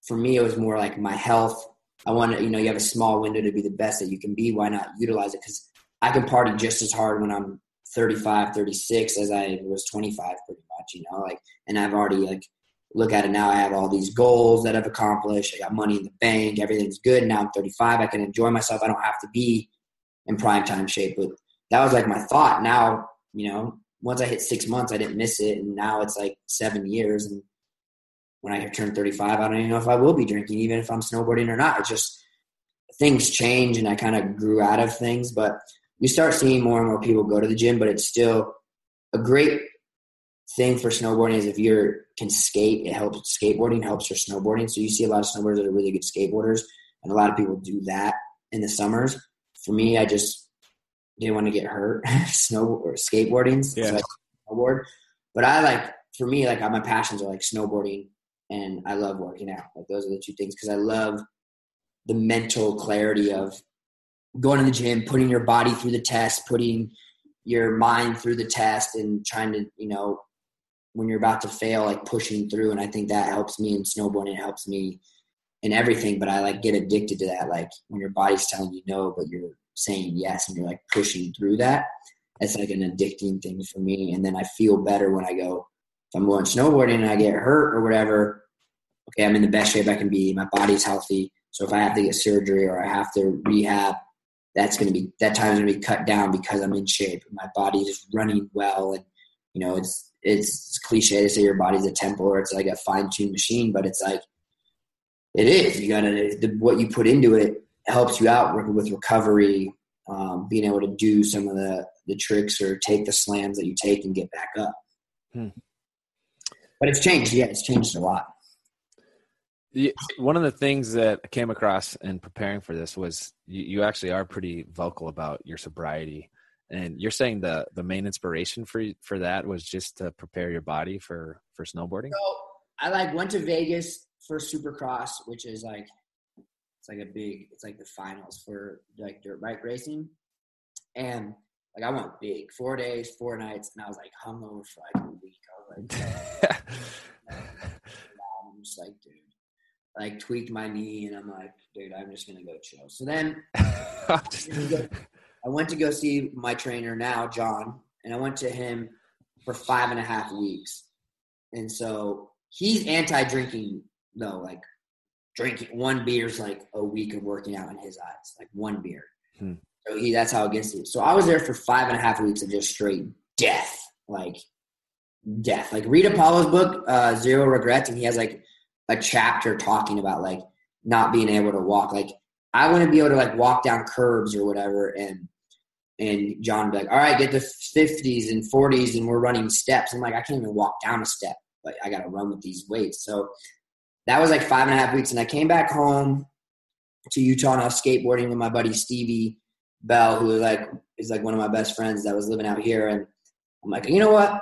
for me it was more like my health. I want to, you know, you have a small window to be the best that you can be. Why not utilize it? Because I can party just as hard when I'm 35, 36 as I was 25, pretty much, you know, like, and I've already like look at it now. I have all these goals that I've accomplished. I got money in the bank. Everything's good. Now I'm 35. I can enjoy myself. I don't have to be in prime time shape. But that was like my thought. Now, you know, once I hit six months, I didn't miss it. And now it's like seven years. And when I turn 35, I don't even know if I will be drinking, even if I'm snowboarding or not. It's just things change and I kind of grew out of things. But you start seeing more and more people go to the gym, but it's still a great thing for snowboarding is if you can skate, it helps skateboarding helps your snowboarding. So you see a lot of snowboarders that are really good skateboarders, and a lot of people do that in the summers. For me, I just didn't want to get hurt snow or skateboarding, yeah. so snowboard. But I like for me, like my passions are like snowboarding, and I love working out. Like those are the two things because I love the mental clarity of going to the gym, putting your body through the test, putting your mind through the test, and trying to you know when you're about to fail, like pushing through. And I think that helps me in snowboarding. It helps me in everything. But I like get addicted to that. Like when your body's telling you no, but you're saying yes and you're like pushing through that. It's like an addicting thing for me. And then I feel better when I go, if I'm going snowboarding and I get hurt or whatever, okay, I'm in the best shape I can be. My body's healthy. So if I have to get surgery or I have to rehab, that's going to be, that time's going to be cut down because I'm in shape. My body is running well. And, you know, it's, it's cliche to say your body's a temple or it's like a fine tuned machine, but it's like it is. You gotta the, what you put into it helps you out with recovery, um, being able to do some of the the tricks or take the slams that you take and get back up. Hmm. But it's changed. Yeah, it's changed a lot. One of the things that I came across in preparing for this was you, you actually are pretty vocal about your sobriety and you're saying the the main inspiration for for that was just to prepare your body for for snowboarding. So I like went to Vegas for Supercross, which is like it's like a big it's like the finals for like dirt bike racing, and like I went big four days, four nights, and I was like hungover for like a week. I was like, I'm just like, dude, like tweaked my knee, and I'm like, dude, I'm just gonna go chill. So then. I went to go see my trainer now, John, and I went to him for five and a half weeks. And so he's anti drinking though, like drinking one beer is like a week of working out in his eyes, like one beer. Hmm. So he that's how against it. So I was there for five and a half weeks of just straight death, like death. Like read Apolo's book, uh, Zero Regrets, and he has like a chapter talking about like not being able to walk. Like I want to be able to like walk down curbs or whatever and and John be like, all right, get the 50s and 40s and we're running steps. I'm like, I can't even walk down a step. Like I got to run with these weights. So that was like five and a half weeks. And I came back home to Utah and I was skateboarding with my buddy Stevie Bell, who like is like one of my best friends that was living out here. And I'm like, you know what?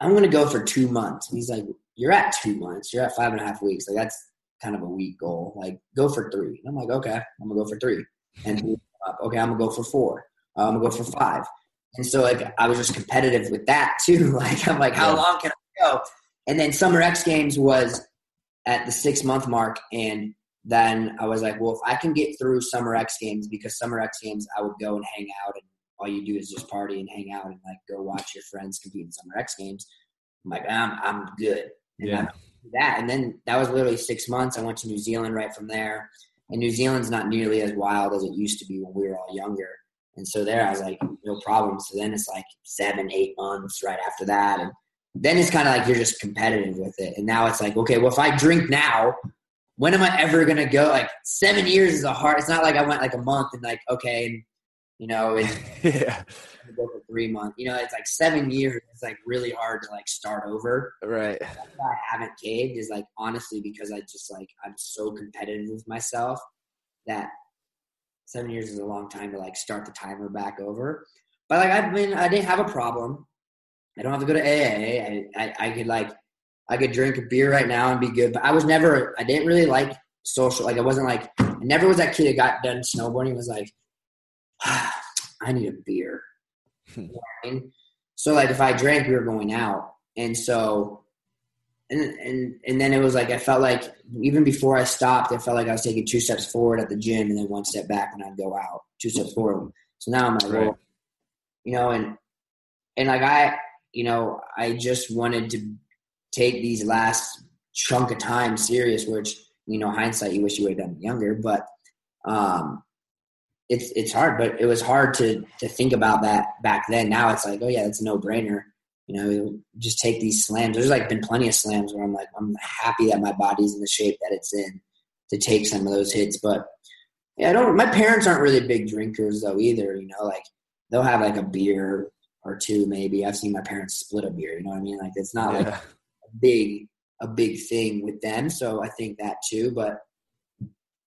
I'm to go for two months. And he's like, you're at two months. You're at five and a half weeks. Like that's kind of a weak goal. Like go for three. And I'm like, okay, I'm gonna go for three. And okay, I'm gonna go for four. Uh, I'm gonna go for five. And so like I was just competitive with that too. Like I'm like, how long can I go? And then Summer X Games was at the six month mark, and then I was like, well, if I can get through Summer X Games, because Summer X Games I would go and hang out, and all you do is just party and hang out and like go watch your friends compete in Summer X Games. I'm like, I'm I'm good. And uh, yeah. that and then that was literally six months. I went to New Zealand right from there, and New Zealand's not nearly as wild as it used to be when we were all younger. And so there, I was like, no problem. So then it's like seven, eight months right after that. And then it's kind of like you're just competitive with it. And now it's like, okay, well, if I drink now, when am I ever to go? Like seven years is a hard, it's not like I went like a month and like, okay, and, you know, and yeah. go for three months. You know, it's like seven years. It's like really hard to like start over. Right. Why I haven't caved is like honestly because I just like I'm so competitive with myself that seven years is a long time to like start the timer back over. But like I've been, I didn't have a problem. I don't have to go to AA. I, I, I could like, I could drink a beer right now and be good. But I was never, I didn't really like social. Like I wasn't like, I never was that kid that got done snowboarding was like, ah, I need a beer. you know I mean? So like if I drank, we were going out, and so and and and then it was like I felt like even before I stopped, I felt like I was taking two steps forward at the gym and then one step back when I'd go out. Two steps forward. So now I'm like, Right. well, you know, and and like I, you know, I just wanted to take these last chunk of time serious, which you know, hindsight, you wish you would have done younger, but um, it's it's hard. But it was hard to to think about that back then. Now it's like, oh yeah, it's a no brainer. You know, just take these slams. There's like been plenty of slams where I'm like, I'm happy that my body's in the shape that it's in to take some of those hits. But yeah, I don't. My parents aren't really big drinkers though either. You know, like they'll have like a beer or two maybe. I've seen my parents split a beer. You know what I mean? Like it's not like a big a big thing with them. So I think that too. But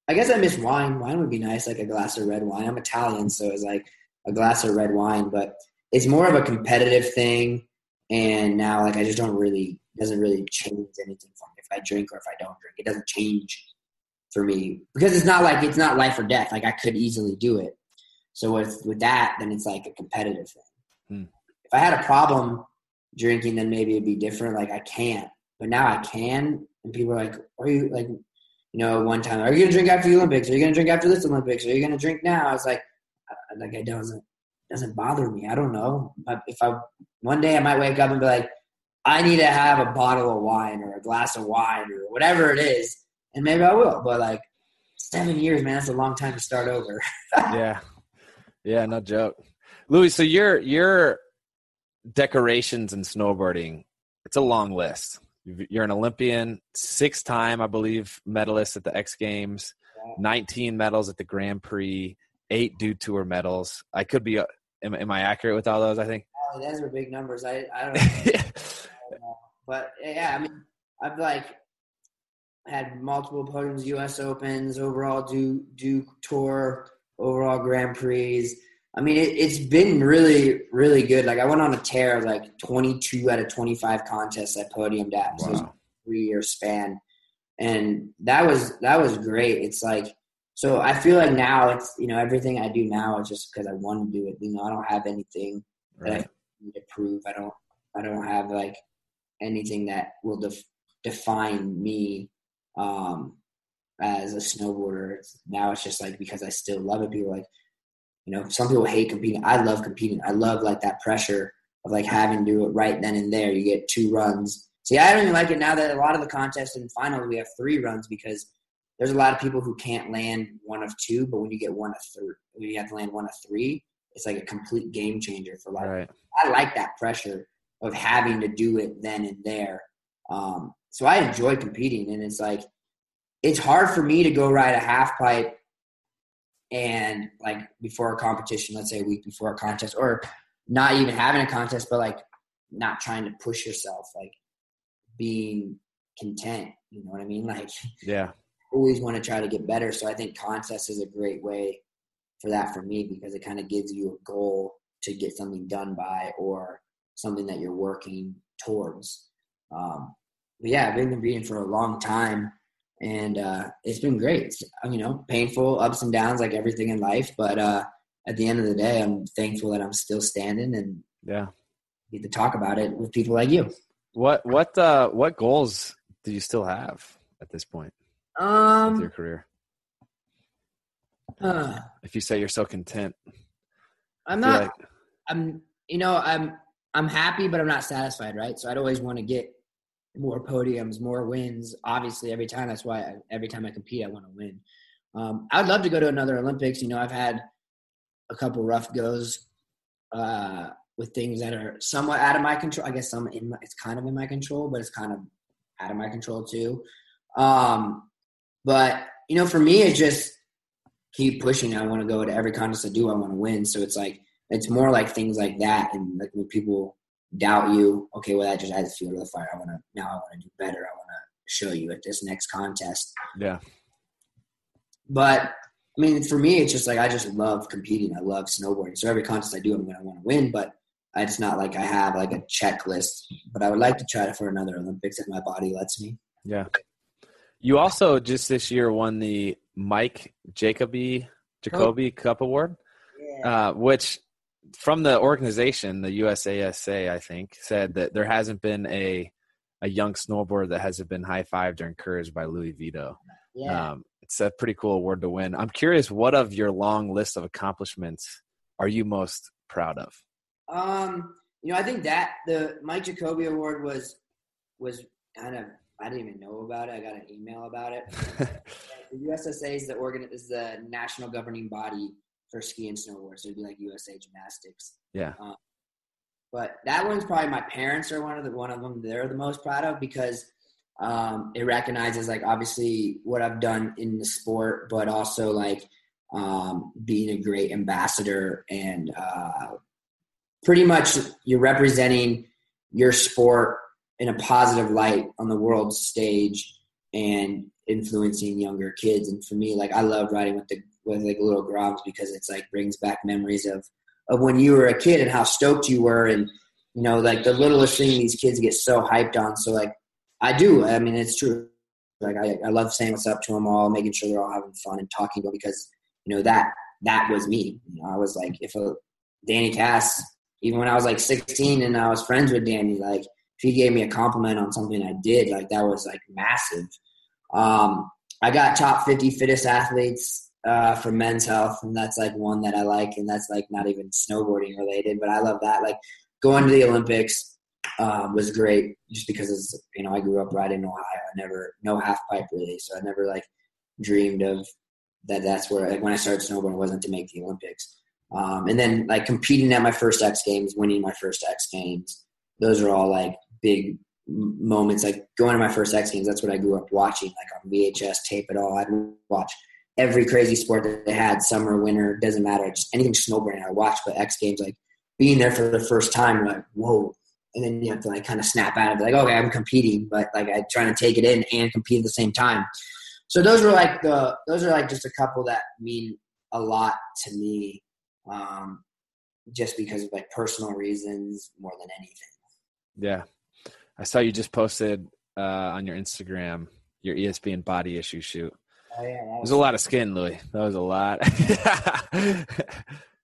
I guess I miss wine. Wine would be nice, like a glass of red wine. I'm Italian, so it's like a glass of red wine. But it's more of a competitive thing. And now, like, I just don't really doesn't really change anything for me if I drink or if I don't drink. It doesn't change for me because it's not like it's not life or death. Like I could easily do it. So with with that, then it's like a competitive thing. Hmm. If I had a problem drinking, then maybe it'd be different. Like I can't, but now I can. And people are like, "Are you like, you know, one time, are you gonna drink after the Olympics? Are you gonna drink after this Olympics? Are you gonna drink now?" I was like, like it doesn't doesn't bother me. I don't know. But if I one day I might wake up and be like, I need to have a bottle of wine or a glass of wine or whatever it is, and maybe I will. But like seven years, man, that's a long time to start over. yeah, yeah, no joke, Louie. So your your decorations and snowboarding, it's a long list. You're an Olympian, six time, I believe, medalist at the X Games, 19 medals at the Grand Prix, eight Dew Tour medals. I could be. uh, Am, am I accurate with all those? I think. Oh, those are big numbers. I I don't know. I don't know. But yeah, I mean, I've like had multiple podiums, U.S. Opens, overall Dew Dew Tour, overall Grand Prix. I mean, it, it's been really, really good. Like I went on a tear, of like 22 out of 25 contests I podiumed at. So it was a Wow. three year span, and that was that was great. It's like so I feel like now it's you know everything I do now is just because I want to do it. You know, I don't have anything that I need to prove. I don't I don't have like anything that will def- define me um, as a snowboarder. It's- now it's just like because I still love it. People like, you know, some people hate competing. I love competing. I love like that pressure of like having to do it right then and there. You get two runs. See, I don't even like it now that a lot of the contests and finals we have three runs because there's a lot of people who can't land one of two, but when you get one of three, when you have to land one of three, it's like a complete game changer for life. Right. I like that pressure of having to do it then and there. Um, so I enjoy competing, and it's like it's hard for me to go ride a half pipe and like before a competition, let's say a week before a contest, or not even having a contest, but like not trying to push yourself, like being content. You know what I mean? Like Yeah. always want to try to get better. So I think contest is a great way for that for me because it kind of gives you a goal to get something done by or something that you're working towards. Um, but yeah, I've been competing for a long time and uh, it's been great. It's, you know, painful ups and downs like everything in life, but uh, at the end of the day, I'm thankful that I'm still standing and Yeah. get to talk about it with people like you. What what uh what goals do you still have at this point with Um, your career? uh, If you say you're so content, I'm not. like- I'm you know I'm I'm happy, but I'm not satisfied, right? So I'd always want to get more podiums, more wins. Obviously, every time that's why I, every time I compete, I want to win. Um, I'd love to go to another Olympics. You know, I've had a couple rough goes uh, with things that are somewhat out of my control. I guess some in my, it's kind of in my control, but it's kind of out of my control too. Um, but you know, for me, it's just keep pushing. I want to go to every contest I do. I want to win. So it's like it's more like things like that, and like when people doubt you, okay, well that just adds fuel to the fire. I want to now. I want to do better. I want to show you at this next contest. yeah. But I mean, for me, it's just like I just love competing. I love snowboarding. So every contest I do, I'm going to want to win. But it's not like I have like a checklist. But I would like to try it for another Olympics if my body lets me. Yeah. You also just this year won the Mike Jacoby Jacoby Cup Award, uh, which from the organization, the USASA, I think, said that there hasn't been a a young snowboarder that hasn't been high fived or encouraged by Louie Vito. yeah. Um, it's a pretty cool award to win. I'm curious, what of your long list of accomplishments are you most proud of? Um, you know, I think that the Mike Jacoby Award was was kind of I didn't even know about it. I got an email about it. the USSA is the organ is the national governing body for ski and snowboard, so it'd be like USA Gymnastics. Yeah. Um, but that one's probably my parents are one of the one of them they're the most proud of because um, it recognizes like obviously what I've done in the sport, but also like um, being a great ambassador and uh, pretty much you're representing your sport in a positive light on the world stage and influencing younger kids. And for me, like I love riding with the with like little Groms because it's like brings back memories of of when you were a kid and how stoked you were and you know like the littlest thing these kids get so hyped on. So like I do. I mean, it's true. Like I, I love saying what's up to them all, making sure they're all having fun and talking because you know that that was me. You know, I was like if a Danny Kass, even when I was like 16 and I was friends with Danny, like if he gave me a compliment on something I did, like that was like massive. Um, I got top 50 fittest athletes uh, for men's health, and that's like one that I like, and that's like not even snowboarding related, but I love that. Like going to the Olympics um, was great, just because it's you know I grew up right in Ohio. I never no half pipe really, so I never like dreamed of that. That's where like when I started snowboarding, it wasn't to make the Olympics. Um, and then like competing at my first X Games, winning my first X Games, those are all like big moments. Like going to my first X Games, that's what I grew up watching, like on VHS tape it all. I'd watch every crazy sport that they had, summer, winter, doesn't matter. Just anything snowboarding I watched, but X Games, like being there for the first time, like whoa. And then you have to like kind of snap out of it, like okay, I'm competing, but like I'm trying to take it in and compete at the same time. So those were like the those are like just a couple that mean a lot to me, um, just because of like personal reasons more than anything. Yeah, I saw you just posted uh, on your Instagram your ESPN body issue shoot. Oh yeah, There's a lot of skin, Louie. That was a lot.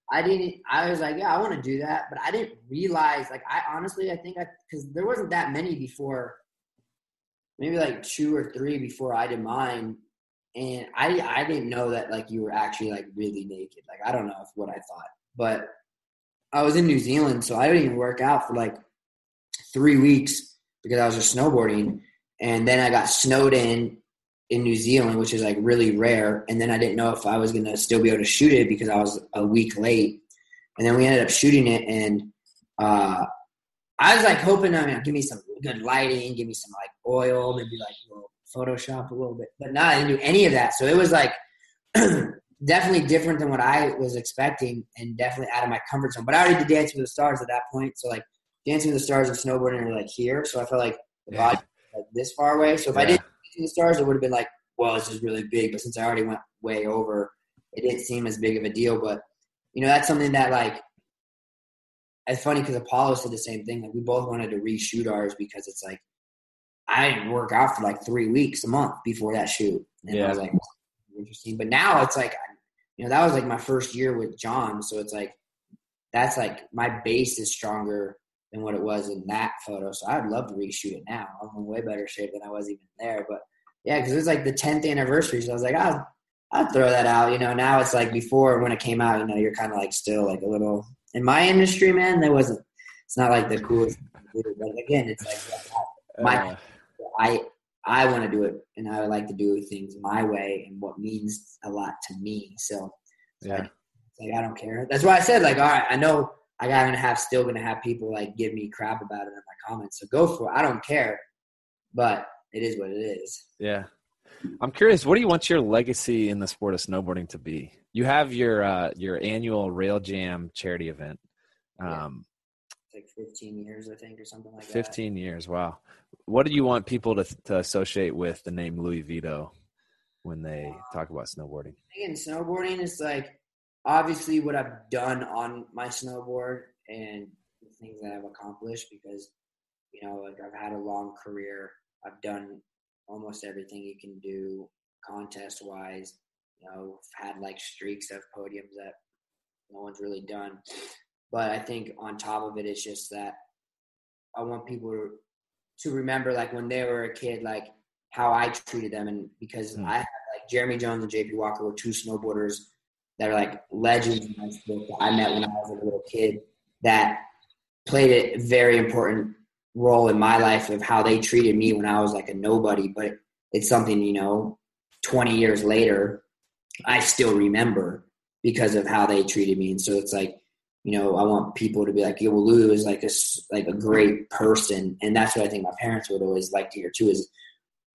I didn't. I was like, yeah, I want to do that, but I didn't realize. Like, I honestly, I think I because there wasn't that many before. Maybe like two or three before I did mine, and I I didn't know that like you were actually like really naked. Like I don't know if what I thought, but I was in New Zealand, so I didn't even work out for like three weeks because I was just snowboarding, and then I got snowed in in New Zealand, which is like really rare. And then I didn't know if I was gonna still be able to shoot it because I was a week late. And then we ended up shooting it, and uh, I was like hoping, I mean, give me some good lighting, give me some like oil, maybe like a little Photoshop a little bit. But no, I didn't do any of that. So it was like definitely different than what I was expecting, and definitely out of my comfort zone. But I already did Dancing with the Stars at that point, so like Dancing with the Stars and snowboarding are like here. So I felt like the Yeah. body like this far away. So if I Yeah. did to the stars, it would have been like, well, this is really big. But since I already went way over, it didn't seem as big of a deal. But you know, that's something that like, it's funny because Apolo said the same thing. Like we both wanted to reshoot ours because it's like I didn't work out for like three weeks a month before that shoot, and I was like, interesting. But now it's like, you know, that was like my first year with John, so it's like that's like my base is stronger than what it was in that photo. So I'd love to reshoot it now. I'm in way better shape than I was even there. But yeah, because it was like the 10th anniversary. So I was like, I'll, I'll throw that out. You know, now it's like before when it came out, you know, you're kind of like still like a little in my industry, man. There wasn't, it's not like the coolest. thing. But again, it's like my, I, I want to do it and I would like to do things my way and what means a lot to me. So yeah. like I don't care. That's why I said like, all right, I know I got gonna have still gonna have people like give me crap about it in my comments. So go for it. I don't care, but it is what it is. Yeah. I'm curious, what do you want your legacy in the sport of snowboarding to be? You have your uh, your annual Rail Jam charity event. Um, It's like 15 years, I think, or something like that. 15 years. Wow. What do you want people to, to associate with the name Louie Vito when they talk about snowboarding? Again, snowboarding is like obviously what I've done on my snowboard and the things that I've accomplished because you know like I've had a long career. I've done almost everything you can do contest wise. You know, I've had like streaks of podiums that no one's really done. But I think on top of it, it's just that I want people to, to remember like when they were a kid, like how I treated them, and because Hmm. I had like Jeremy Jones and JP Walker were two snowboarders that are like legends in my that I met when I was a little kid that played a very important role in my life of how they treated me when I was like a nobody. But it's something, you know, 20 years later, I still remember because of how they treated me. And so it's like, you know, I want people to be like, yeah, well, Lulu is like a, like a great person. And that's what I think my parents would always like to hear too is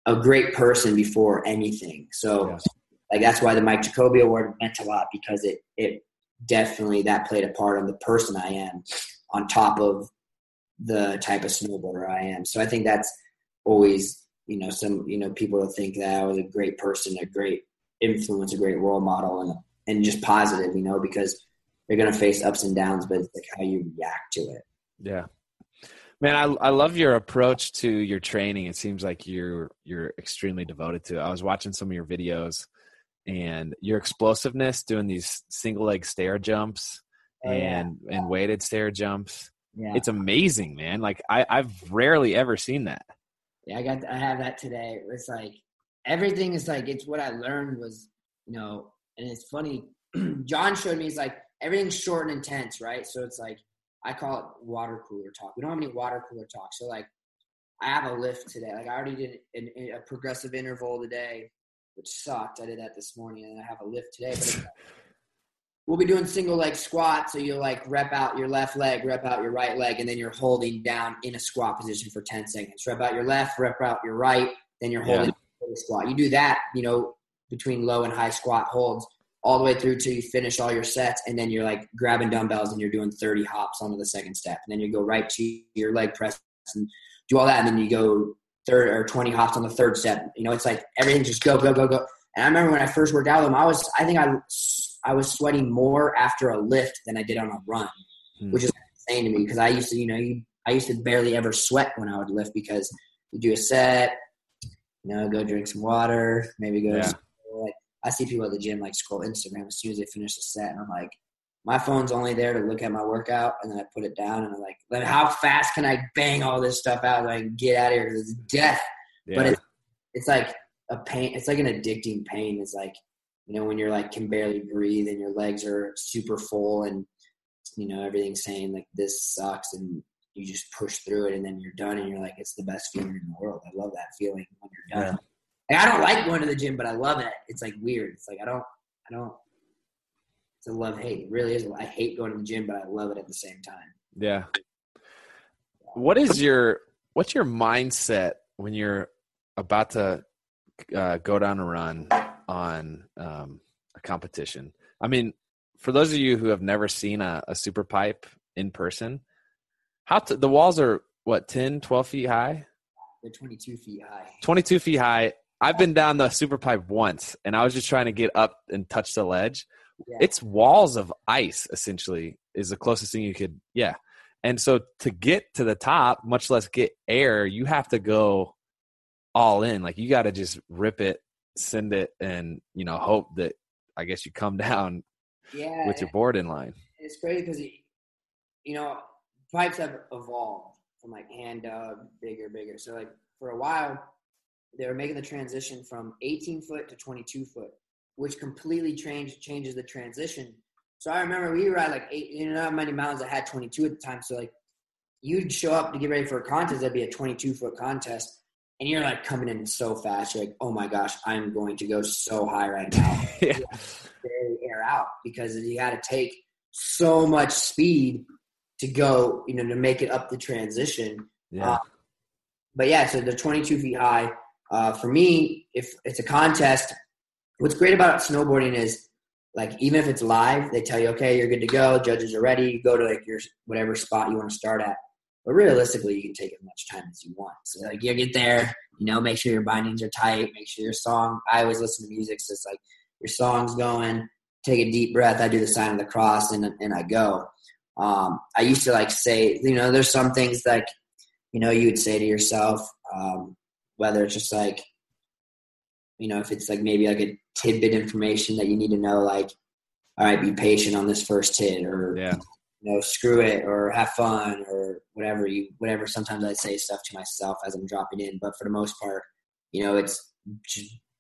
a great person before anything. So yes. Like, that's why the Mike Jacoby award meant a lot because it, it definitely that played a part on the person I am on top of the type of snowboarder I am. So I think that's always, you know, some, you know, people will think that I was a great person, a great influence, a great role model and, and just positive, you know, because you're going to face ups and downs, but it's like how you react to it. Yeah. Man, I, I love your approach to your training. It seems like you're you're extremely devoted to. It. I was watching some of your videos, and your explosiveness doing these single leg stair jumps oh, and yeah. and weighted stair jumps. Yeah. It's amazing, man. Like I, I've rarely ever seen that. Yeah, I got I have that today. It's like everything is like it's what I learned was, you know, and it's funny. John showed me he's like everything's short and intense, right? So it's like I call it water cooler talk. We don't have any water cooler talk. So like I have a lift today. Like I already did an, a progressive interval today, which sucked. I did that this morning, and I have a lift today. But we'll be doing single leg squat. So you'll like rep out your left leg, rep out your right leg, and then you're holding down in a squat position for 10 seconds. Rep out your left, rep out your right, then you're holding yeah. the squat. You do that, you know, between low and high squat holds all the way through till you finish all your sets and then you're like grabbing dumbbells and you're doing 30 hops onto the second step and then you go right to your leg press and do all that and then you go third or 20 hops on the third set. you know it's like everything just go go go go and i remember when i first worked out with them i was i think i i was sweating more after a lift than i did on a run hmm. which is insane to me because i used to you know you, i used to barely ever sweat when i would lift because you do a set you know go drink some water maybe go yeah. I see people at the gym like scroll Instagram as soon as they finish a set, and I'm like, my phone's only there to look at my workout, and then I put it down, and I'm like, then how fast can I bang all this stuff out? I can get out of here because it's death. Yeah. But it's it's like a pain. It's like an addicting pain. It's like you know when you're like can barely breathe and your legs are super full, and you know everything's saying like this sucks, and you just push through it, and then you're done, and you're like, it's the best feeling in the world. I love that feeling when you're done. Yeah like, I don't like going to the gym, but I love it. It's like weird. It's like I don't, I don't. It's a love hate. It really is. I hate going to the gym, but I love it at the same time. Yeah. What is your what's your mindset when you're about to uh, go down a run on um, a competition? I mean, for those of you who have never seen a, a super pipe in person, how to, the walls are what 10, 12 feet high? They're 22 feet high. 22 feet high. I've been down the super pipe once, and I was just trying to get up and touch the ledge. Yeah. It's walls of ice, essentially, is the closest thing you could. Yeah, and so to get to the top, much less get air, you have to go all in. Like you got to just rip it, send it, and you know hope that I guess you come down. Yeah, with your board in line. It's crazy because you know pipes have evolved from like hand dug, bigger, bigger. So like for a while they were making the transition from 18 foot to 22 foot, which completely change, changes the transition. So I remember we were at like eight, you know how many mountains I had 22 at the time. So like you'd show up to get ready for a contest, that'd be a 22 foot contest. And you're like coming in so fast. You're like, oh my gosh, I'm going to go so high right now. yeah. air out because you got to take so much speed to go, you know, to make it up the transition. Yeah. Uh, but yeah, so they're 22 feet high. Uh, for me, if it's a contest, what's great about snowboarding is like even if it's live, they tell you, okay, you're good to go. Judges are ready. You go to like your whatever spot you want to start at. But realistically, you can take as much time as you want. So like you get there, you know, make sure your bindings are tight. Make sure your song. I always listen to music, so it's like your song's going. Take a deep breath. I do the sign of the cross, and and I go. Um, I used to like say, you know, there's some things like, you know, you would say to yourself, um, whether it's just like you know if it's like maybe like a tidbit information that you need to know like all right be patient on this first hit or yeah you know screw it or have fun or whatever you whatever sometimes i say stuff to myself as i'm dropping in but for the most part you know it's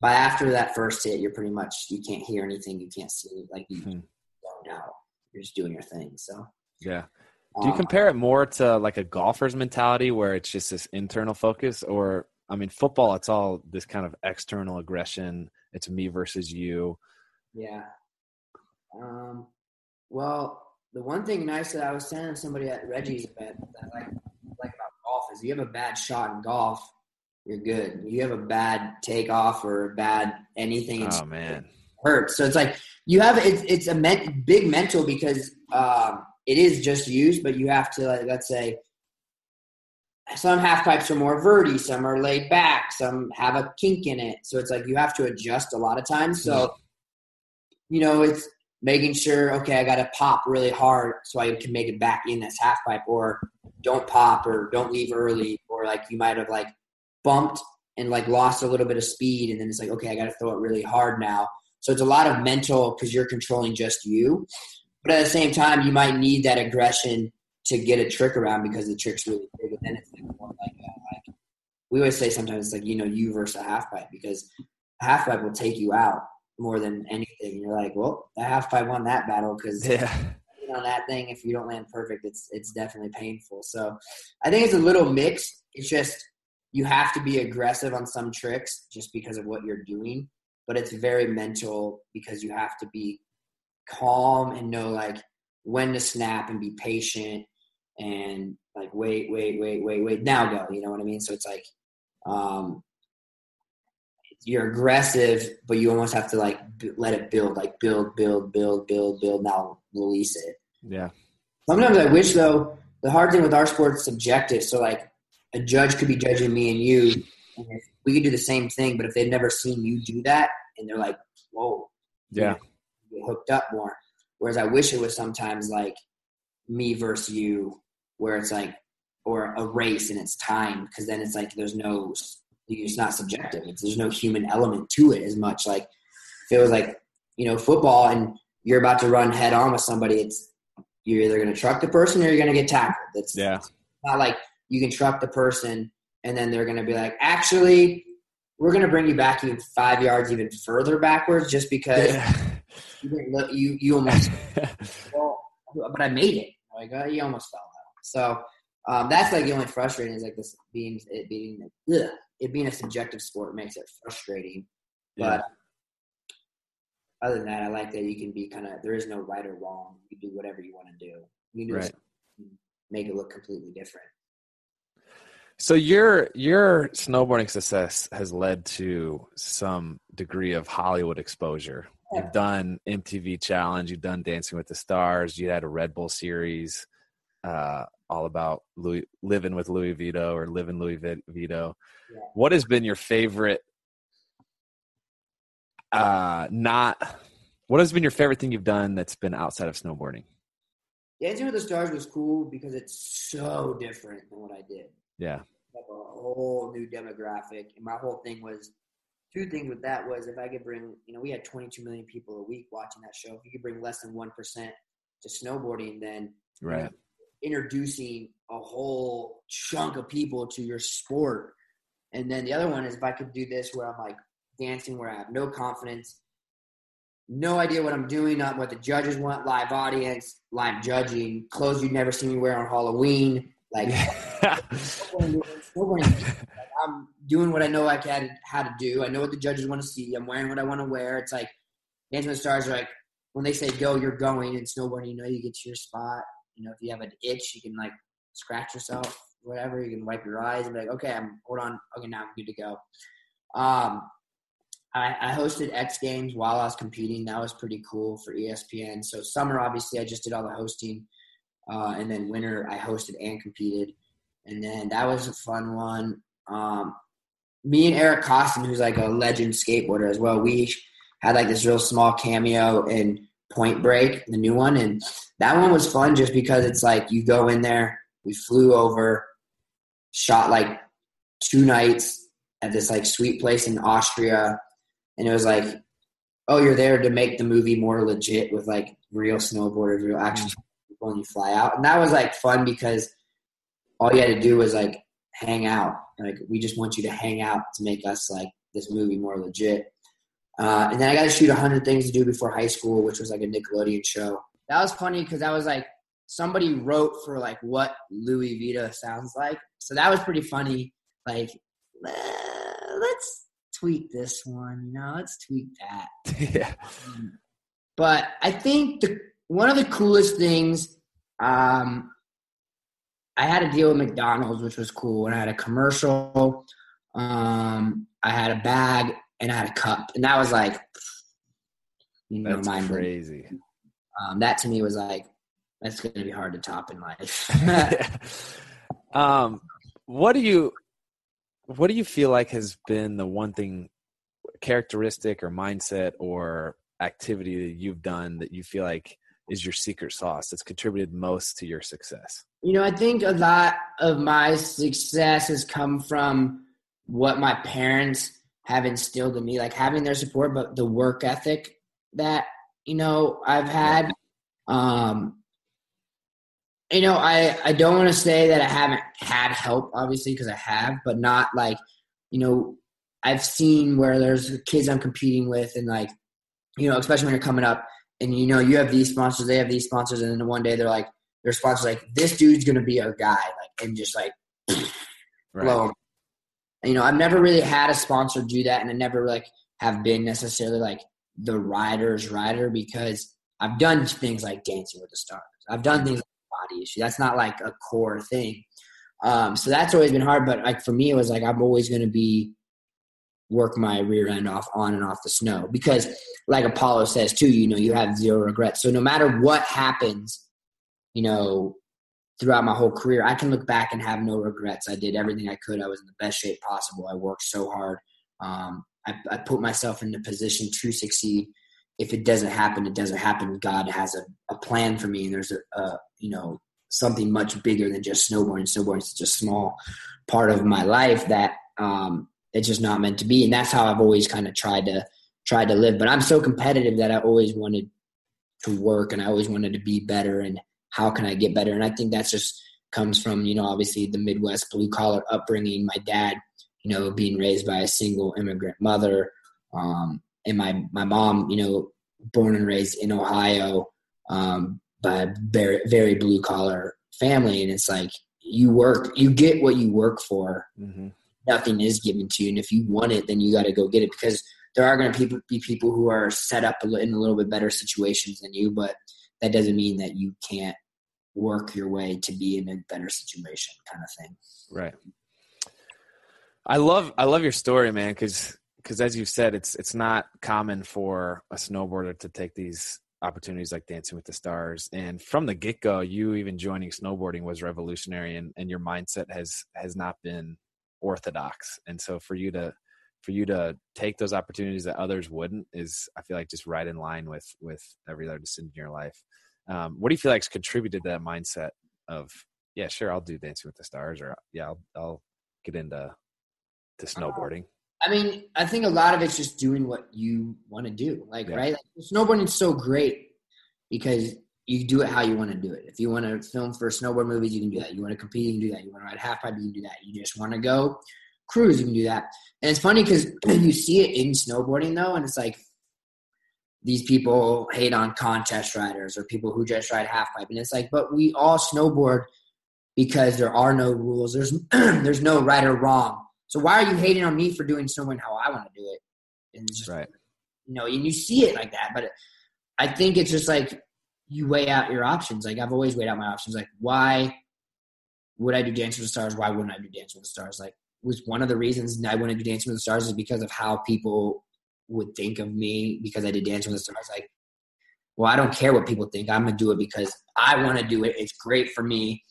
by after that first hit, you're pretty much you can't hear anything, you can't see, like you hmm. don't know. You're just doing your thing. So yeah. Do you um, compare it more to like a golfer's mentality where it's just this internal focus, or I mean, football? It's all this kind of external aggression. It's me versus you. Yeah. Um. Well, the one thing nice that I was telling somebody at Reggie's event that I like like about golf is you have a bad shot in golf, you're good. You have a bad takeoff or a bad anything. Oh man, hurts. So it's like you have it's it's a men, big mental because um, it is just used, but you have to like let's say some half pipes are more verty, some are laid back, some have a kink in it. So it's like you have to adjust a lot of times. So mm-hmm. you know it's making sure okay I got to pop really hard so I can make it back in this half pipe, or don't pop, or don't leave early, or like you might have like bumped and like lost a little bit of speed and then it's like okay i got to throw it really hard now so it's a lot of mental because you're controlling just you but at the same time you might need that aggression to get a trick around because the trick's really big and then it's like more like, uh, like we always say sometimes it's like you know you versus a half pipe because a half pipe will take you out more than anything. You're like well the half pipe won that battle because yeah. on that thing if you don't land perfect it's it's definitely painful. So i think it's a little mix it's just you have to be aggressive on some tricks just because of what you're doing, but it's very mental because you have to be calm and know like when to snap and be patient and like wait, wait, wait, wait, wait, now go. You know what I mean? So it's like um, you're aggressive, but you almost have to like b- let it build, like build, build, build, build, build. Now release it. Yeah. Sometimes I wish though. The hard thing with our sport is subjective. So like a judge could be judging me and you. And we could do the same thing, but if they've never seen you do that, and they're like, "Whoa, yeah, get hooked up more." Whereas I wish it was sometimes like me versus you, where it's like, or a race and it's timed, because then it's like there's no, it's not subjective. It's, there's no human element to it as much. Like if it was like you know football and you're about to run head on with somebody, it's you're either going to truck the person or you're going to get tackled. It's, yeah. It's not like you can truck the person and then they're going to be like, actually, we're going to bring you back even five yards even further backwards just because yeah. you, you, you almost, well, but I made it. Like, uh, you almost fell. So um, that's like the only frustrating is like this being, it being, ugh, it being a subjective sport makes it frustrating. Yeah. But other than that, I like that you can be kind of, there is no right or wrong. You do whatever you want to do. You can right. make it look completely different. So your your snowboarding success has led to some degree of Hollywood exposure. Yeah. You've done MTV Challenge, you've done Dancing with the Stars, you had a Red Bull series, uh, all about Louie, living with Louie Vito or living Louie Vito. Yeah. What has been your favorite? Uh, not what has been your favorite thing you've done that's been outside of snowboarding? Dancing with the Stars was cool because it's so different than what I did. Yeah. Like a whole new demographic. And my whole thing was two things with that was if I could bring, you know, we had 22 million people a week watching that show. If you could bring less than 1% to snowboarding, then right. You know, introducing a whole chunk of people to your sport. And then the other one is if I could do this where I'm like dancing where I have no confidence, no idea what I'm doing, not what the judges want, live audience, live judging, clothes you'd never see me wear on Halloween. Like, I'm doing what I know I can how to do. I know what the judges want to see. I'm wearing what I want to wear. It's like Dancing with the Stars are like when they say go, you're going. And snowboarding, you know, you get to your spot. You know, if you have an itch, you can like scratch yourself, whatever. You can wipe your eyes and be like, okay, I'm hold on. Okay, now I'm good to go. Um, I, I hosted X Games while I was competing. That was pretty cool for ESPN. So summer, obviously, I just did all the hosting, uh, and then winter, I hosted and competed, and then that was a fun one. Um, me and Eric Koston, who's like a legend skateboarder as well, we had like this real small cameo in Point Break, the new one, and that one was fun just because it's like you go in there. We flew over, shot like two nights at this like sweet place in Austria and it was like, oh, you're there to make the movie more legit with like real snowboarders, real action mm. people, and you fly out. And that was like fun because all you had to do was like hang out. Like we just want you to hang out to make us like this movie more legit. Uh, and then I got to shoot hundred things to do before high school, which was like a Nickelodeon show. That was funny because that was like somebody wrote for like what Louie Vito sounds like, so that was pretty funny. Like, let's tweak this one, you know, let's tweak that. yeah. Um, but I think the one of the coolest things, um, I had a deal with McDonald's, which was cool, and I had a commercial. Um, I had a bag and I had a cup, and that was like, you know, mind crazy. Um, that to me was like, that's going to be hard to top in life. um, what do you, what do you feel like has been the one thing, characteristic or mindset or activity that you've done that you feel like is your secret sauce that's contributed most to your success? You know, I think a lot of my success has come from what my parents have instilled in me, like having their support, but the work ethic that, you know, I've had. Um, you know, I, I don't want to say that I haven't had help, obviously, because I have, but not like, you know, I've seen where there's kids I'm competing with, and like, you know, especially when you're coming up, and you know, you have these sponsors, they have these sponsors, and then one day they're like, their sponsors like, this dude's gonna be our guy, like, and just like, right. blow you know, I've never really had a sponsor do that, and I never like have been necessarily like the rider's rider because I've done things like Dancing with the Stars. I've done things like body issue. That's not like a core thing. Um, so that's always been hard. But like for me, it was like I'm always going to be work my rear end off on and off the snow because, like Apolo says too, you know, you have zero regrets. So no matter what happens, you know, throughout my whole career, I can look back and have no regrets. I did everything I could. I was in the best shape possible. I worked so hard. Um, I, I, put myself in the position to succeed. If it doesn't happen, it doesn't happen. God has a, a plan for me, and there's a, a, you know something much bigger than just snowboarding. Snowboarding is just a small part of my life that um, it's just not meant to be, and that's how I've always kind of tried to tried to live. But I'm so competitive that I always wanted to work, and I always wanted to be better and how can I get better? And I think that's just comes from, you know, obviously the Midwest blue collar upbringing. My dad, you know, being raised by a single immigrant mother, um, and my my mom, you know, born and raised in Ohio um, by a very very blue collar family, and it's like you work, you get what you work for. Mm-hmm. Nothing is given to you, and if you want it, then you got to go get it because there are going to be people who are set up in a little bit better situations than you, but that doesn't mean that you can't work your way to be in a better situation kind of thing. Right. I love i love your story man because because as you said it's it's not common for a snowboarder to take these opportunities like dancing with the stars. And from the get-go you even joining snowboarding was revolutionary and, and your mindset has has not been orthodox. And so for you to for you to take those opportunities that others wouldn't is i feel like just right in line with with every other decision in your life um, what do you feel like has contributed to that mindset of yeah, sure, I'll do Dancing with the Stars, or yeah, I'll, I'll get into to snowboarding. I mean, I think a lot of it's just doing what you want to do, like yeah. right. Like, snowboarding is so great because you do it how you want to do it. If you want to film for snowboard movies, you can do that. You want to compete, you can do that. You want to ride half pipe, you can do that. You just want to go cruise, you can do that. And it's funny because you see it in snowboarding though, and it's like these people hate on contest riders or people who just ride half pipe. And it's like but we all snowboard because there are no rules. There's there's no right or wrong. So why are you hating on me for doing snowboarding how i want to do it? And just right. you know and you see it like that but i think it's just like you weigh out your options. Like i've always weighed out my options. Like why would i do dance with the stars? Why wouldn't i do dance with the stars? Like was one of the reasons i wanted to do dance with the stars is because of how people would think of me because I did Dancing with the Stars. Like, well, I don't care what people think. I'm gonna do it because I want to do it. It's great for me.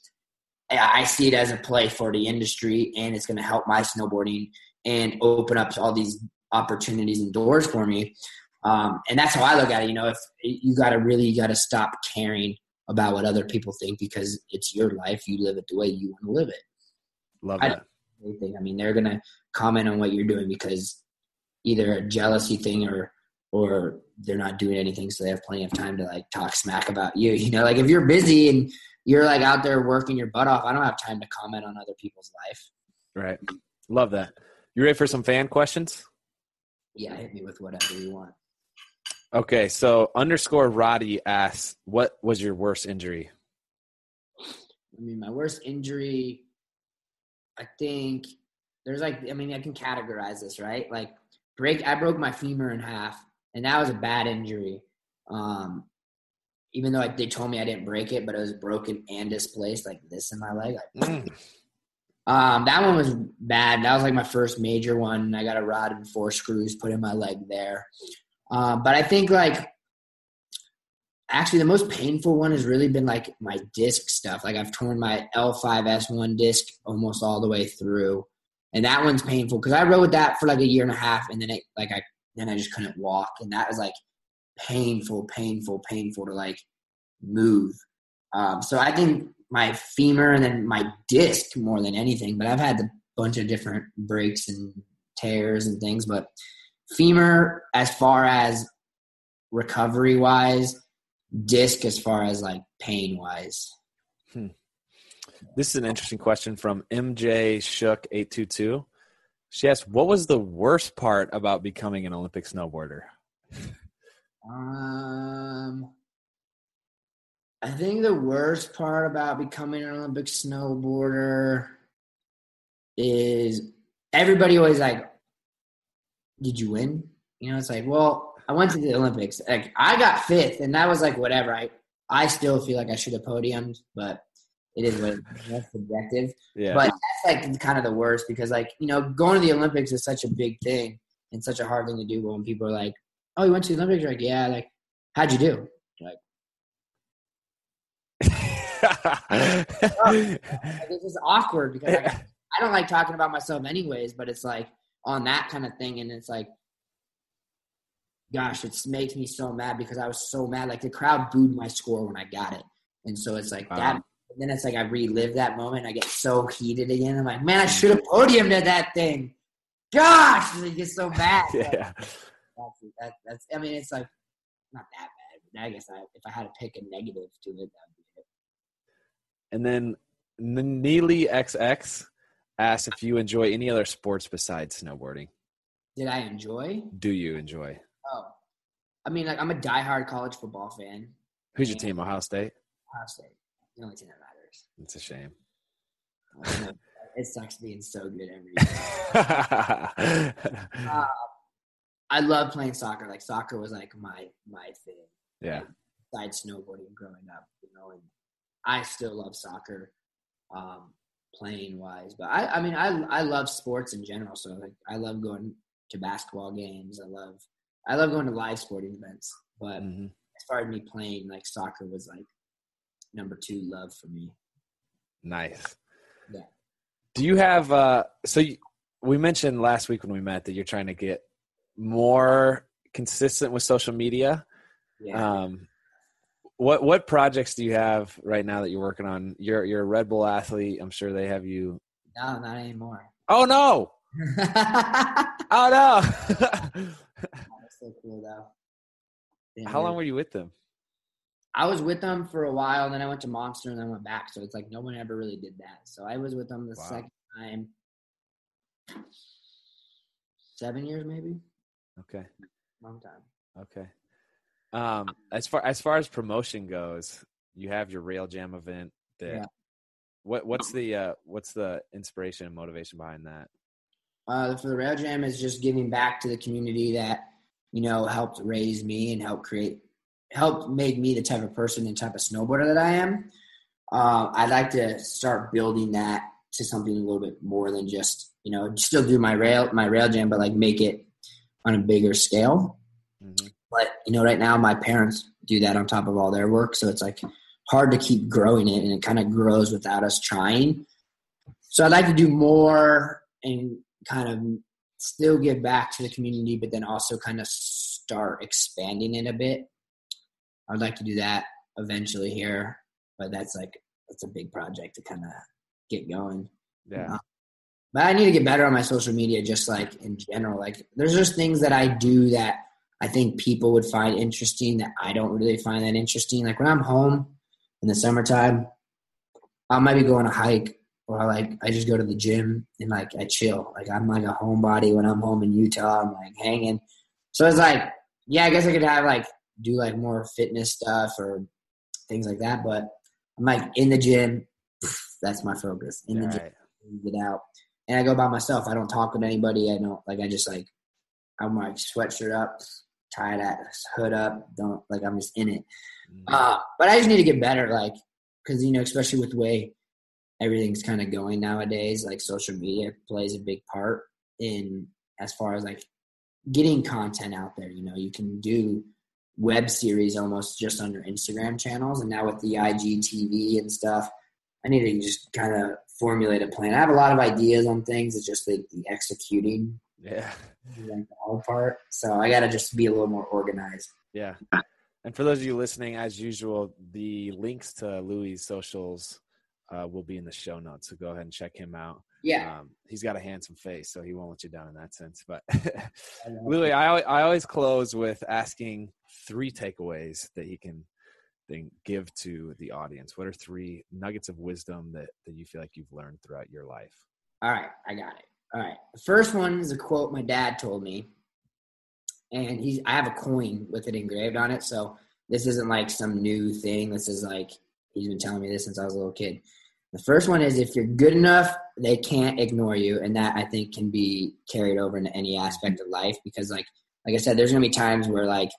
I see it as a play for the industry, and it's gonna help my snowboarding and open up all these opportunities and doors for me. Um, and that's how I look at it. You know, if you got to really you got to stop caring about what other people think because it's your life. You live it the way you want to live it. Love that. I, I mean, they're gonna comment on what you're doing because either a jealousy thing or or they're not doing anything so they have plenty of time to like talk smack about you you know like if you're busy and you're like out there working your butt off i don't have time to comment on other people's life right love that you ready for some fan questions yeah, hit me with whatever you want. Okay, so underscore Roddy asks, "What was your worst injury?" I mean, my worst injury, I think there's like, I mean, I can categorize this right. Like, break, I broke my femur in half, and that was a bad injury. Um, even though I, they told me I didn't break it, but it was broken and displaced like this in my leg. Like, Mm. um, that one was bad. That was like my first major one. I got a rod and four screws put in my leg there. Um, but I think like actually the most painful one has really been like my disc stuff. Like I've torn my L5S1 disc almost all the way through, and that one's painful because I rode that for like a year and a half, and then it like I then I just couldn't walk, and that was like painful, painful, painful to like move. Um, so I think my femur and then my disc more than anything, but I've had a bunch of different breaks and tears and things, but femur as far as recovery wise, disc as far as like pain wise. This is an interesting question from MJ Shook eight two two. She asked, "What was the worst part about becoming an Olympic snowboarder?" Um, I think the worst part about becoming an Olympic snowboarder is everybody always like, "Did you win?" You know, it's like, well, I went to the Olympics. Like, I got fifth, and that was like whatever. I I still feel like I should have podiumed, but it is what that's subjective. Yeah, But that's like kind of the worst because like you know going to the Olympics is such a big thing and such a hard thing to do. When people are like, "Oh, you went to the Olympics?" You're like, "Yeah." Like, how'd you do? Like, oh, this is awkward because like, I don't like talking about myself anyways. But it's like on that kind of thing, and it's like, gosh, it makes me so mad because I was so mad. Like the crowd booed my score when I got it, and so it's like Wow. that. Then it's like I relive that moment. I get so heated again. I'm like, man, I should have podiumed at that thing. Gosh, it gets so bad. yeah. That's, that, that's. I mean, it's like not that bad. I guess I, if I had to pick a negative to it, that would be it. And then Neely XX asked if you enjoy any other sports besides snowboarding. Did I enjoy? Do you enjoy? Oh, I mean, like I'm a diehard college football fan. Who's your team? Ohio State. Ohio State, the only team that matters. It's a shame. Know, it sucks being so good every year. Uh, I love playing soccer. Like soccer was like my my thing. yeah. Besides snowboarding growing up, you know, and I still love soccer, um, playing wise. But I, I mean, I I love sports in general. So like, I love going to basketball games. I love I love going to live sporting events. But hmm as far as me playing, like soccer was like number two love for me. Nice. Yeah. Do you have uh so you, we mentioned last week when we met that you're trying to get more consistent with social media. Yeah. Um what what projects do you have right now that you're working on? You're you're a Red Bull athlete. I'm sure they have you no, not anymore. Oh no. Oh no. so cool though. Damn, How long were you with them? I was with them for a while, and then I went to Monster, and then went back. So it's like no one ever really did that. So I was with them the Wow. second time, seven years maybe, Okay. long time. Okay. Um, as far as far as promotion goes, you have your Rail Jam event. That Yeah. what what's the uh, what's the inspiration and motivation behind that? Uh, for the Rail Jam is just giving back to the community that you know helped raise me and helped create, helped make me the type of person and type of snowboarder that I am. Uh, I'd like to start building that to something a little bit more than just you know still do my rail my Rail Jam, but like make it on a bigger scale. hmm But you know, right now my parents do that on top of all their work, so it's like hard to keep growing it, and it kind of grows without us trying. So I'd like to do more and kind of still give back to the community, but then also kind of start expanding it a bit. I'd like to do that eventually here, but that's like that's a big project to kind of get going. Yeah. Uh, but I need to get better on my social media, just like in general. Like, there's just things that I do that I think people would find interesting that I don't really find that interesting. Like when I'm home in the summertime, I might be going a hike or like I just go to the gym and like I chill. Like I'm like a homebody when I'm home in Utah. I'm like hanging. So it's like, yeah, I guess I could have like do like more fitness stuff or things like that. But I'm like in the gym. That's my focus in the gym. Right. Get out, and I go by myself. I don't talk with anybody. I don't like. I just like I'm like sweatshirt up, tie that hood up. Don't like I'm just in it. Mm-hmm. Uh, but I just need to get better, like because you know, especially with the way everything's kind of going nowadays, like social media plays a big part in as far as like getting content out there. You know, you can do web series almost just on your Instagram channels, and now with the IGTV and stuff, I need to just kind of formulate a plan. I have a lot of ideas on things. It's just the, the executing. Yeah. Like the hard part. So I got to just be a little more organized. Yeah. And for those of you listening, as usual, the links to Louie's socials uh, will be in the show notes. So go ahead and check him out. Yeah. Um, he's got a handsome face, so he won't let you down in that sense. But Louie, I, I always close with asking three takeaways that he can then give to the audience. What are three nuggets of wisdom that, that you feel like you've learned throughout your life? All right, I got it. All right. The first one is a quote my dad told me and he's I have a coin with it engraved on it. So this isn't like some new thing. This is like he's been telling me this since I was a little kid. The first one is if you're good enough, they can't ignore you, and that I think can be carried over into any aspect of life because like like I said, there's gonna be times where like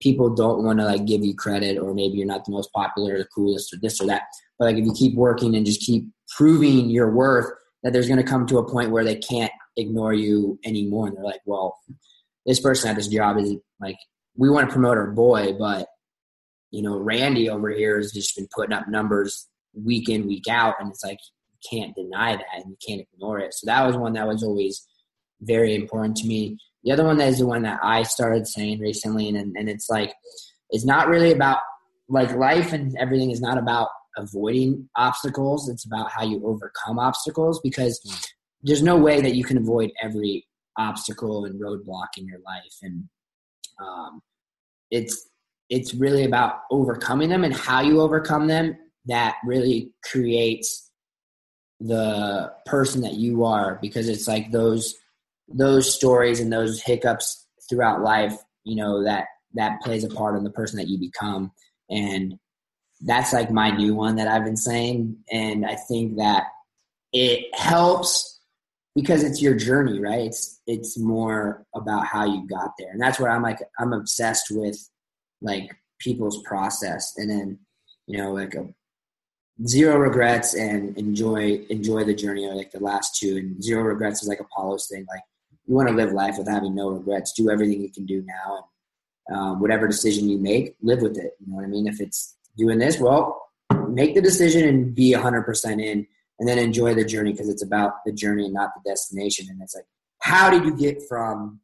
people don't want to like give you credit or maybe you're not the most popular or the coolest or this or that. But like if you keep working and just keep proving your worth, that there's gonna come to a point where they can't ignore you anymore. And they're like, well, this person at this job is like we want to promote our boy, but you know, Randy over here has just been putting up numbers week in, week out, and it's like you can't deny that and you can't ignore it. So that was one that was always very important to me. The other one that is the one that I started saying recently, and and it's like it's not really about like life and everything is not about avoiding obstacles. It's about how you overcome obstacles because there's no way that you can avoid every obstacle and roadblock in your life and um, it's it's really about overcoming them and how you overcome them that really creates the person that you are because it's like those those stories and those hiccups throughout life you know that that plays a part in the person that you become and that's like my new one that i've been saying and i think that it helps because it's your journey, right? It's it's more about how you got there, and that's what I'm like. I'm obsessed with like people's process, and then you know like a zero regrets and enjoy enjoy the journey are like the last two, and zero regrets is like Apolo's thing. Like you want to live life with having no regrets. Do everything you can do now, and um, whatever decision you make, live with it. You know what I mean? If it's doing this, well, make the decision and be 100% in and then enjoy the journey because it's about the journey not the destination. And it's like, how did you get from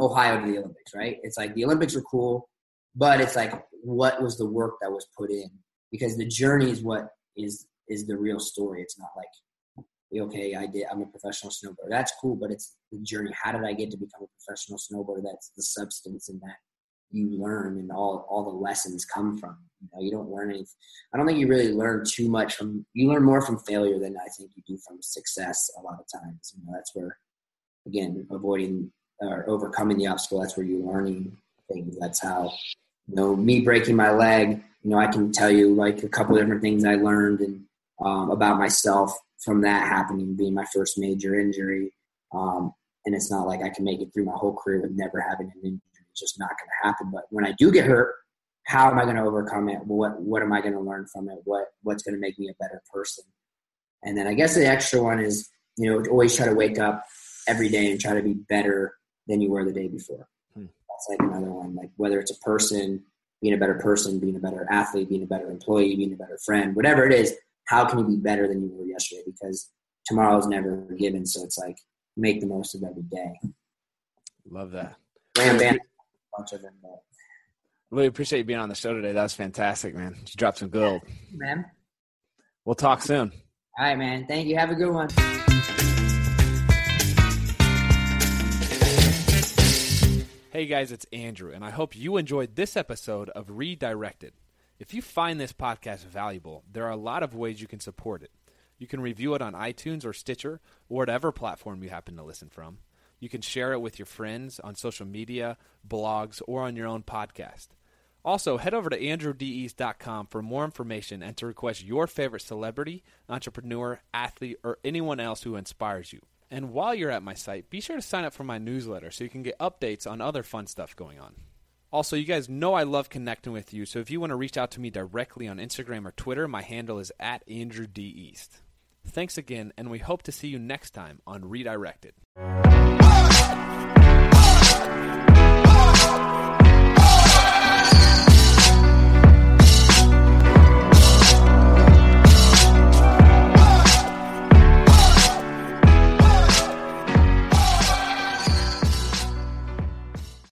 Ohio to the Olympics, right? It's like the Olympics are cool, but it's like, what was the work that was put in? Because the journey is what is is the real story. It's not like, okay, I did, I'm a professional snowboarder. That's cool, but it's the journey. How did I get to become a professional snowboarder? That's the substance in that you learn and all all the lessons come from. You know, you don't learn anything. I don't think you really learn too much from. You learn more from failure than I think you do from success. A lot of times, you know, that's where, again, avoiding or overcoming the obstacle. That's where you're learning things. That's how, you know, me breaking my leg. You know, I can tell you like a couple different things I learned and um, about myself from that happening, being my first major injury. Um, and it's not like I can make it through my whole career with never having an injury it's just not going to happen. But when I do get hurt, how am I going to overcome it? What what am I going to learn from it? What what's going to make me a better person? And then I guess the extra one is you know always try to wake up every day and try to be better than you were the day before. Hmm. That's like another one. Like whether it's a person being a better person, being a better athlete, being a better employee, being a better friend, whatever it is, how can you be better than you were yesterday? Because tomorrow is never given. So it's like make the most of every day. Love that. Bam bunch of them. But. Really appreciate you being on the show today. That was fantastic, man. You dropped some gold. man. We'll talk soon. All right, man. Thank you. Have a good one. Hey guys, it's Andrew, and I hope you enjoyed this episode of Redirected. If you find this podcast valuable, there are a lot of ways you can support it. You can review it on iTunes or Stitcher or whatever platform you happen to listen from. You can share it with your friends on social media, blogs, or on your own podcast. Also, head over to andrewdeast.com for more information and to request your favorite celebrity, entrepreneur, athlete, or anyone else who inspires you. And while you're at my site, be sure to sign up for my newsletter so you can get updates on other fun stuff going on. Also, you guys know I love connecting with you, so if you want to reach out to me directly on Instagram or Twitter, my handle is at Andrew D. East. Thanks again, and we hope to see you next time on Redirected.